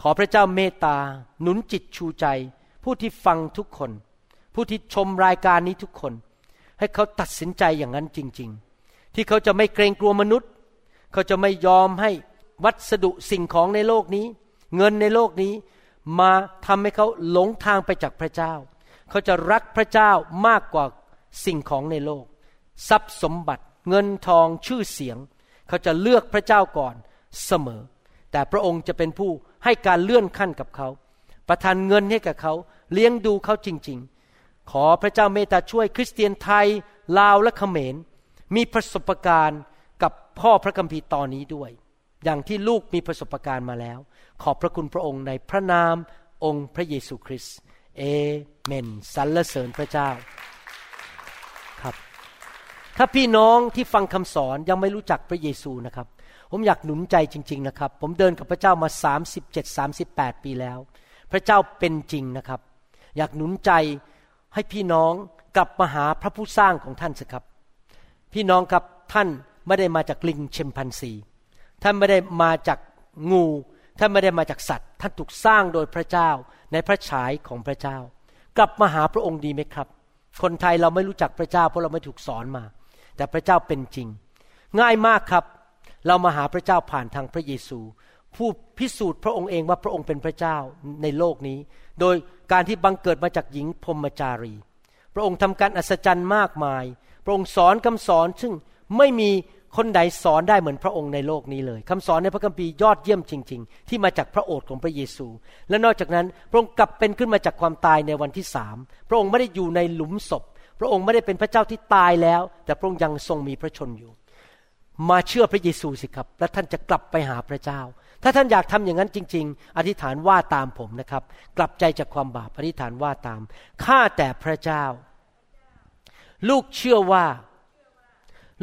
ขอพระเจ้าเมตตาหนุนจิตชูใจ ผู้ที่ฟังทุกคน ผู้ที่ชมรายการนี้ทุกคน ให้เขาตัดสินใจอย่างนั้นจริง ๆ ที่เขาจะไม่เกรงกลัวมนุษย์ เขาจะไม่ยอมให้วัสดุสิ่งของในโลกนี้ เงินในโลกนี้มาทำให้เขาหลงทางไปจากพระเจ้า เขาจะรักพระเจ้ามากกว่าสิ่งของในโลก ทรัพย์สมบัติ เงินทองชื่อเสียง เขาจะเลือกพระเจ้าก่อน เสมอ แต่พระองค์จะเป็นผู้ให้การเลื่อนขั้นกับเขา ประทานเงินให้กับเขาเลี้ยงดูเขาจริง ๆ ขอพระเจ้าเมตตาช่วยคริสเตียนไทย ลาวและเขมร มีประสบการณ์กับพ่อพระคัมภีร์ตอนนี้ด้วย อย่างที่ลูกมีประสบการณ์มาแล้ว ขอบพระคุณพระองค์ในพระนามองค์พระเยซูคริสต์เอเมนสรรเสริญพระเจ้าครับ ถ้าพี่น้องที่ฟังคำสอนยังไม่รู้จักพระเยซูนะครับ ผมอยากหนุนใจจริง ๆนะครับ ผมเดินกับพระเจ้ามา 37 38 ปีแล้ว พระเจ้าเป็นจริงนะครับ อยากหนุนใจให้พี่น้องกลับมาหาพระผู้สร้างของท่านสิครับ พี่น้องครับท่านไม่ได้มาจากลิงเชมพันซี ท่านไม่ได้มาจากงู ท่านไม่ได้มาจากสัตว์ ท่านถูกสร้างโดยพระเจ้าในพระฉายของพระเจ้า กลับมาหาพระองค์ดีไหมครับ คนไทยเราไม่รู้จักพระเจ้าเพราะเราไม่ถูกสอนมา แต่พระเจ้าเป็นจริง ง่ายมากครับ เรามาหาพระเจ้าผ่านทางพระเยซู ผู้พิสูจน์พระองค์เองว่าพระองค์เป็นพระเจ้าในโลกนี้ โดยการที่บังเกิดมาจากหญิงพรมจารี พระองค์ทำการอัศจรรย์มากมาย พระองค์สอนคำสอน ซึ่งไม่มีคนใดสอนได้เหมือนพระองค์ในโลกนี้เลยคำสอนในพระคัมภีร์ยอดเยี่ยมจริง ๆ ที่มาจากพระโอษฐ์ของพระเยซู และนอกจากนั้นพระองค์กลับเป็นขึ้นมาจากความตายในวันที่สามพระองค์ไม่ได้อยู่ในหลุมศพ พระองค์ไม่ได้เป็นพระเจ้าที่ตายแล้ว แต่พระองค์ยังทรงมีพระชนอยู่ มาเชื่อพระเยซูสิครับ และท่านจะกลับไปหาพระเจ้า ถ้าท่านอยากทำอย่างนั้นจริง ๆ อธิษฐานว่าตามผมนะครับ กลับใจจากความบาปอธิษฐานว่าตามข้าแต่พระเจ้า ลูกเชื่อว่า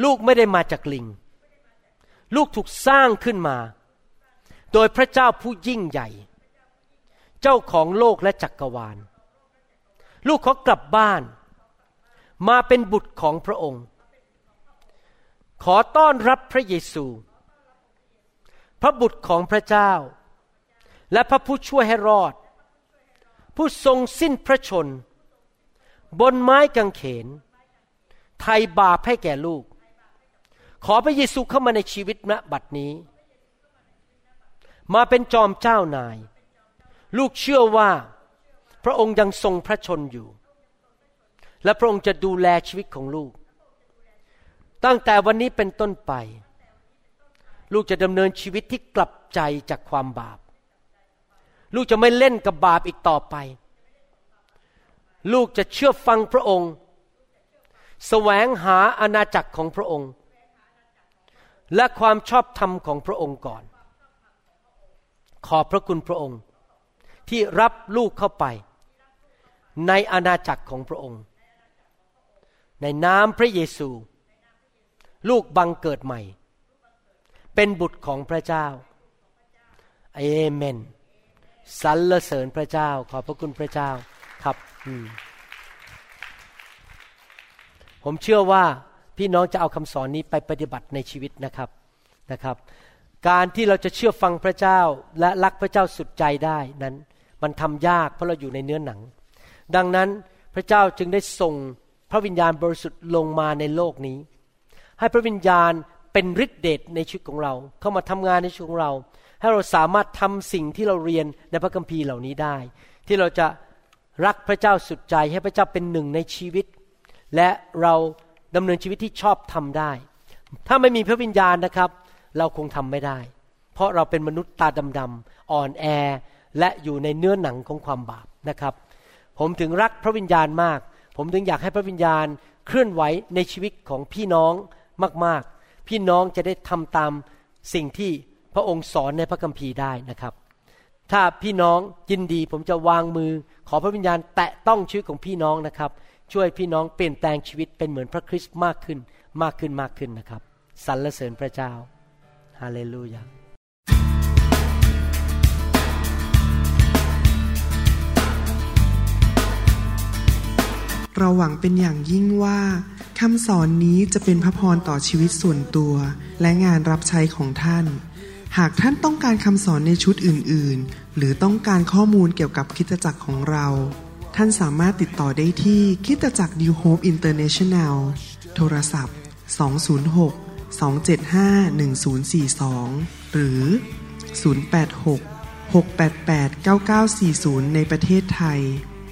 ลูกไม่ได้มาจากลิง ลูกถูกสร้างขึ้นมา โดยพระเจ้าผู้ยิ่งใหญ่ เจ้าของโลกและจักรวาล ลูกขอกลับบ้าน มาเป็นบุตรของพระองค์ ขอต้อนรับพระเยซู พระบุตรของพระเจ้า และพระผู้ช่วยให้รอด ผู้ทรงสิ้นพระชน บนไม้กางเขน ไทยบาปให้แก่ลูก ขอพระเยซูเข้ามาในชีวิตณบัดนี้ มาเป็นจอมเจ้านาย ลูกเชื่อว่าพระองค์ยังทรงพระชนอยู่ และพระองค์จะดูแลชีวิตของลูก ตั้งแต่วันนี้เป็นต้นไป ลูกจะดำเนินชีวิตที่กลับใจจากความบาป ลูกจะไม่เล่นกับบาปอีกต่อไป ลูกจะเชื่อฟังพระองค์ แสวงหาอาณาจักรของพระองค์ และความชอบธรรมของพระองค์ก่อน ขอบพระคุณพระองค์ ที่รับลูกเข้าไปในอาณาจักรของพระองค์ ในนามพระเยซู ลูกบังเกิดใหม่ เป็นบุตรของพระเจ้าเอเมนสรรเสริญพระเจ้า ขอบพระคุณพระเจ้าครับผมเชื่อว่าพี่น้องจะเอาคำสอนนี้ไปปฏิบัติในชีวิตนะครับนะครับ การที่เราจะเชื่อฟังพระเจ้าและรักพระเจ้าสุดใจได้นั้น มันทำยากเพราะเราอยู่ในเนื้อหนัง ดังนั้นพระเจ้าจึงได้ส่งพระวิญญาณบริสุทธิ์ลงมาในโลกนี้ ให้พระวิญญาณเป็นฤทธิเดชในชีวิตของเรา เข้ามาทำงานในชีวิตของเรา ให้เราสามารถทำสิ่งที่เราเรียนในพระคัมภีร์เหล่านี้ได้ ที่เราจะรักพระเจ้าสุดใจให้พระเจ้าเป็นหนึ่งในชีวิต และเราดำเนินชีวิตที่ชอบทำได้ ถ้าไม่มีพระวิญญาณนะครับ เราคงทำไม่ได้ เพราะเราเป็นมนุษย์ตาดำๆอ่อนแอ และอยู่ในเนื้อหนังของความบาปนะครับ ผมถึงรักพระวิญญาณมาก ผมถึงอยากให้พระวิญญาณเคลื่อนไหวในชีวิตของพี่น้อง มากๆ พี่น้องจะได้ทำตามสิ่งที่พระองค์สอนในพระคัมภีร์ได้นะครับ ถ้าพี่น้องยินดีผมจะวางมือ ขอพระวิญญาณแตะต้องชีวิตของพี่น้องนะครับ ช่วยพี่น้องเปลี่ยนแปลงชีวิตเป็นเหมือนพระคริสต์มากขึ้นมากขึ้นมากขึ้นนะครับสรรเสริญพระเจ้าฮาเลลูยา เราหวังเป็นอย่างยิ่งว่าคำสอนนี้จะเป็นพระพรต่อชีวิตส่วนตัว และงานรับใช้ของท่าน หากท่านต้องการคำสอนในชุดอื่น ๆ หรือต้องการข้อมูลเกี่ยวกับคิตจักรของเรา ท่านสามารถติดต่อได้ที่คิดจักร New Hope International โทรศัพท์ 206 275 1042 หรือ 086 688 9940 ในประเทศไทย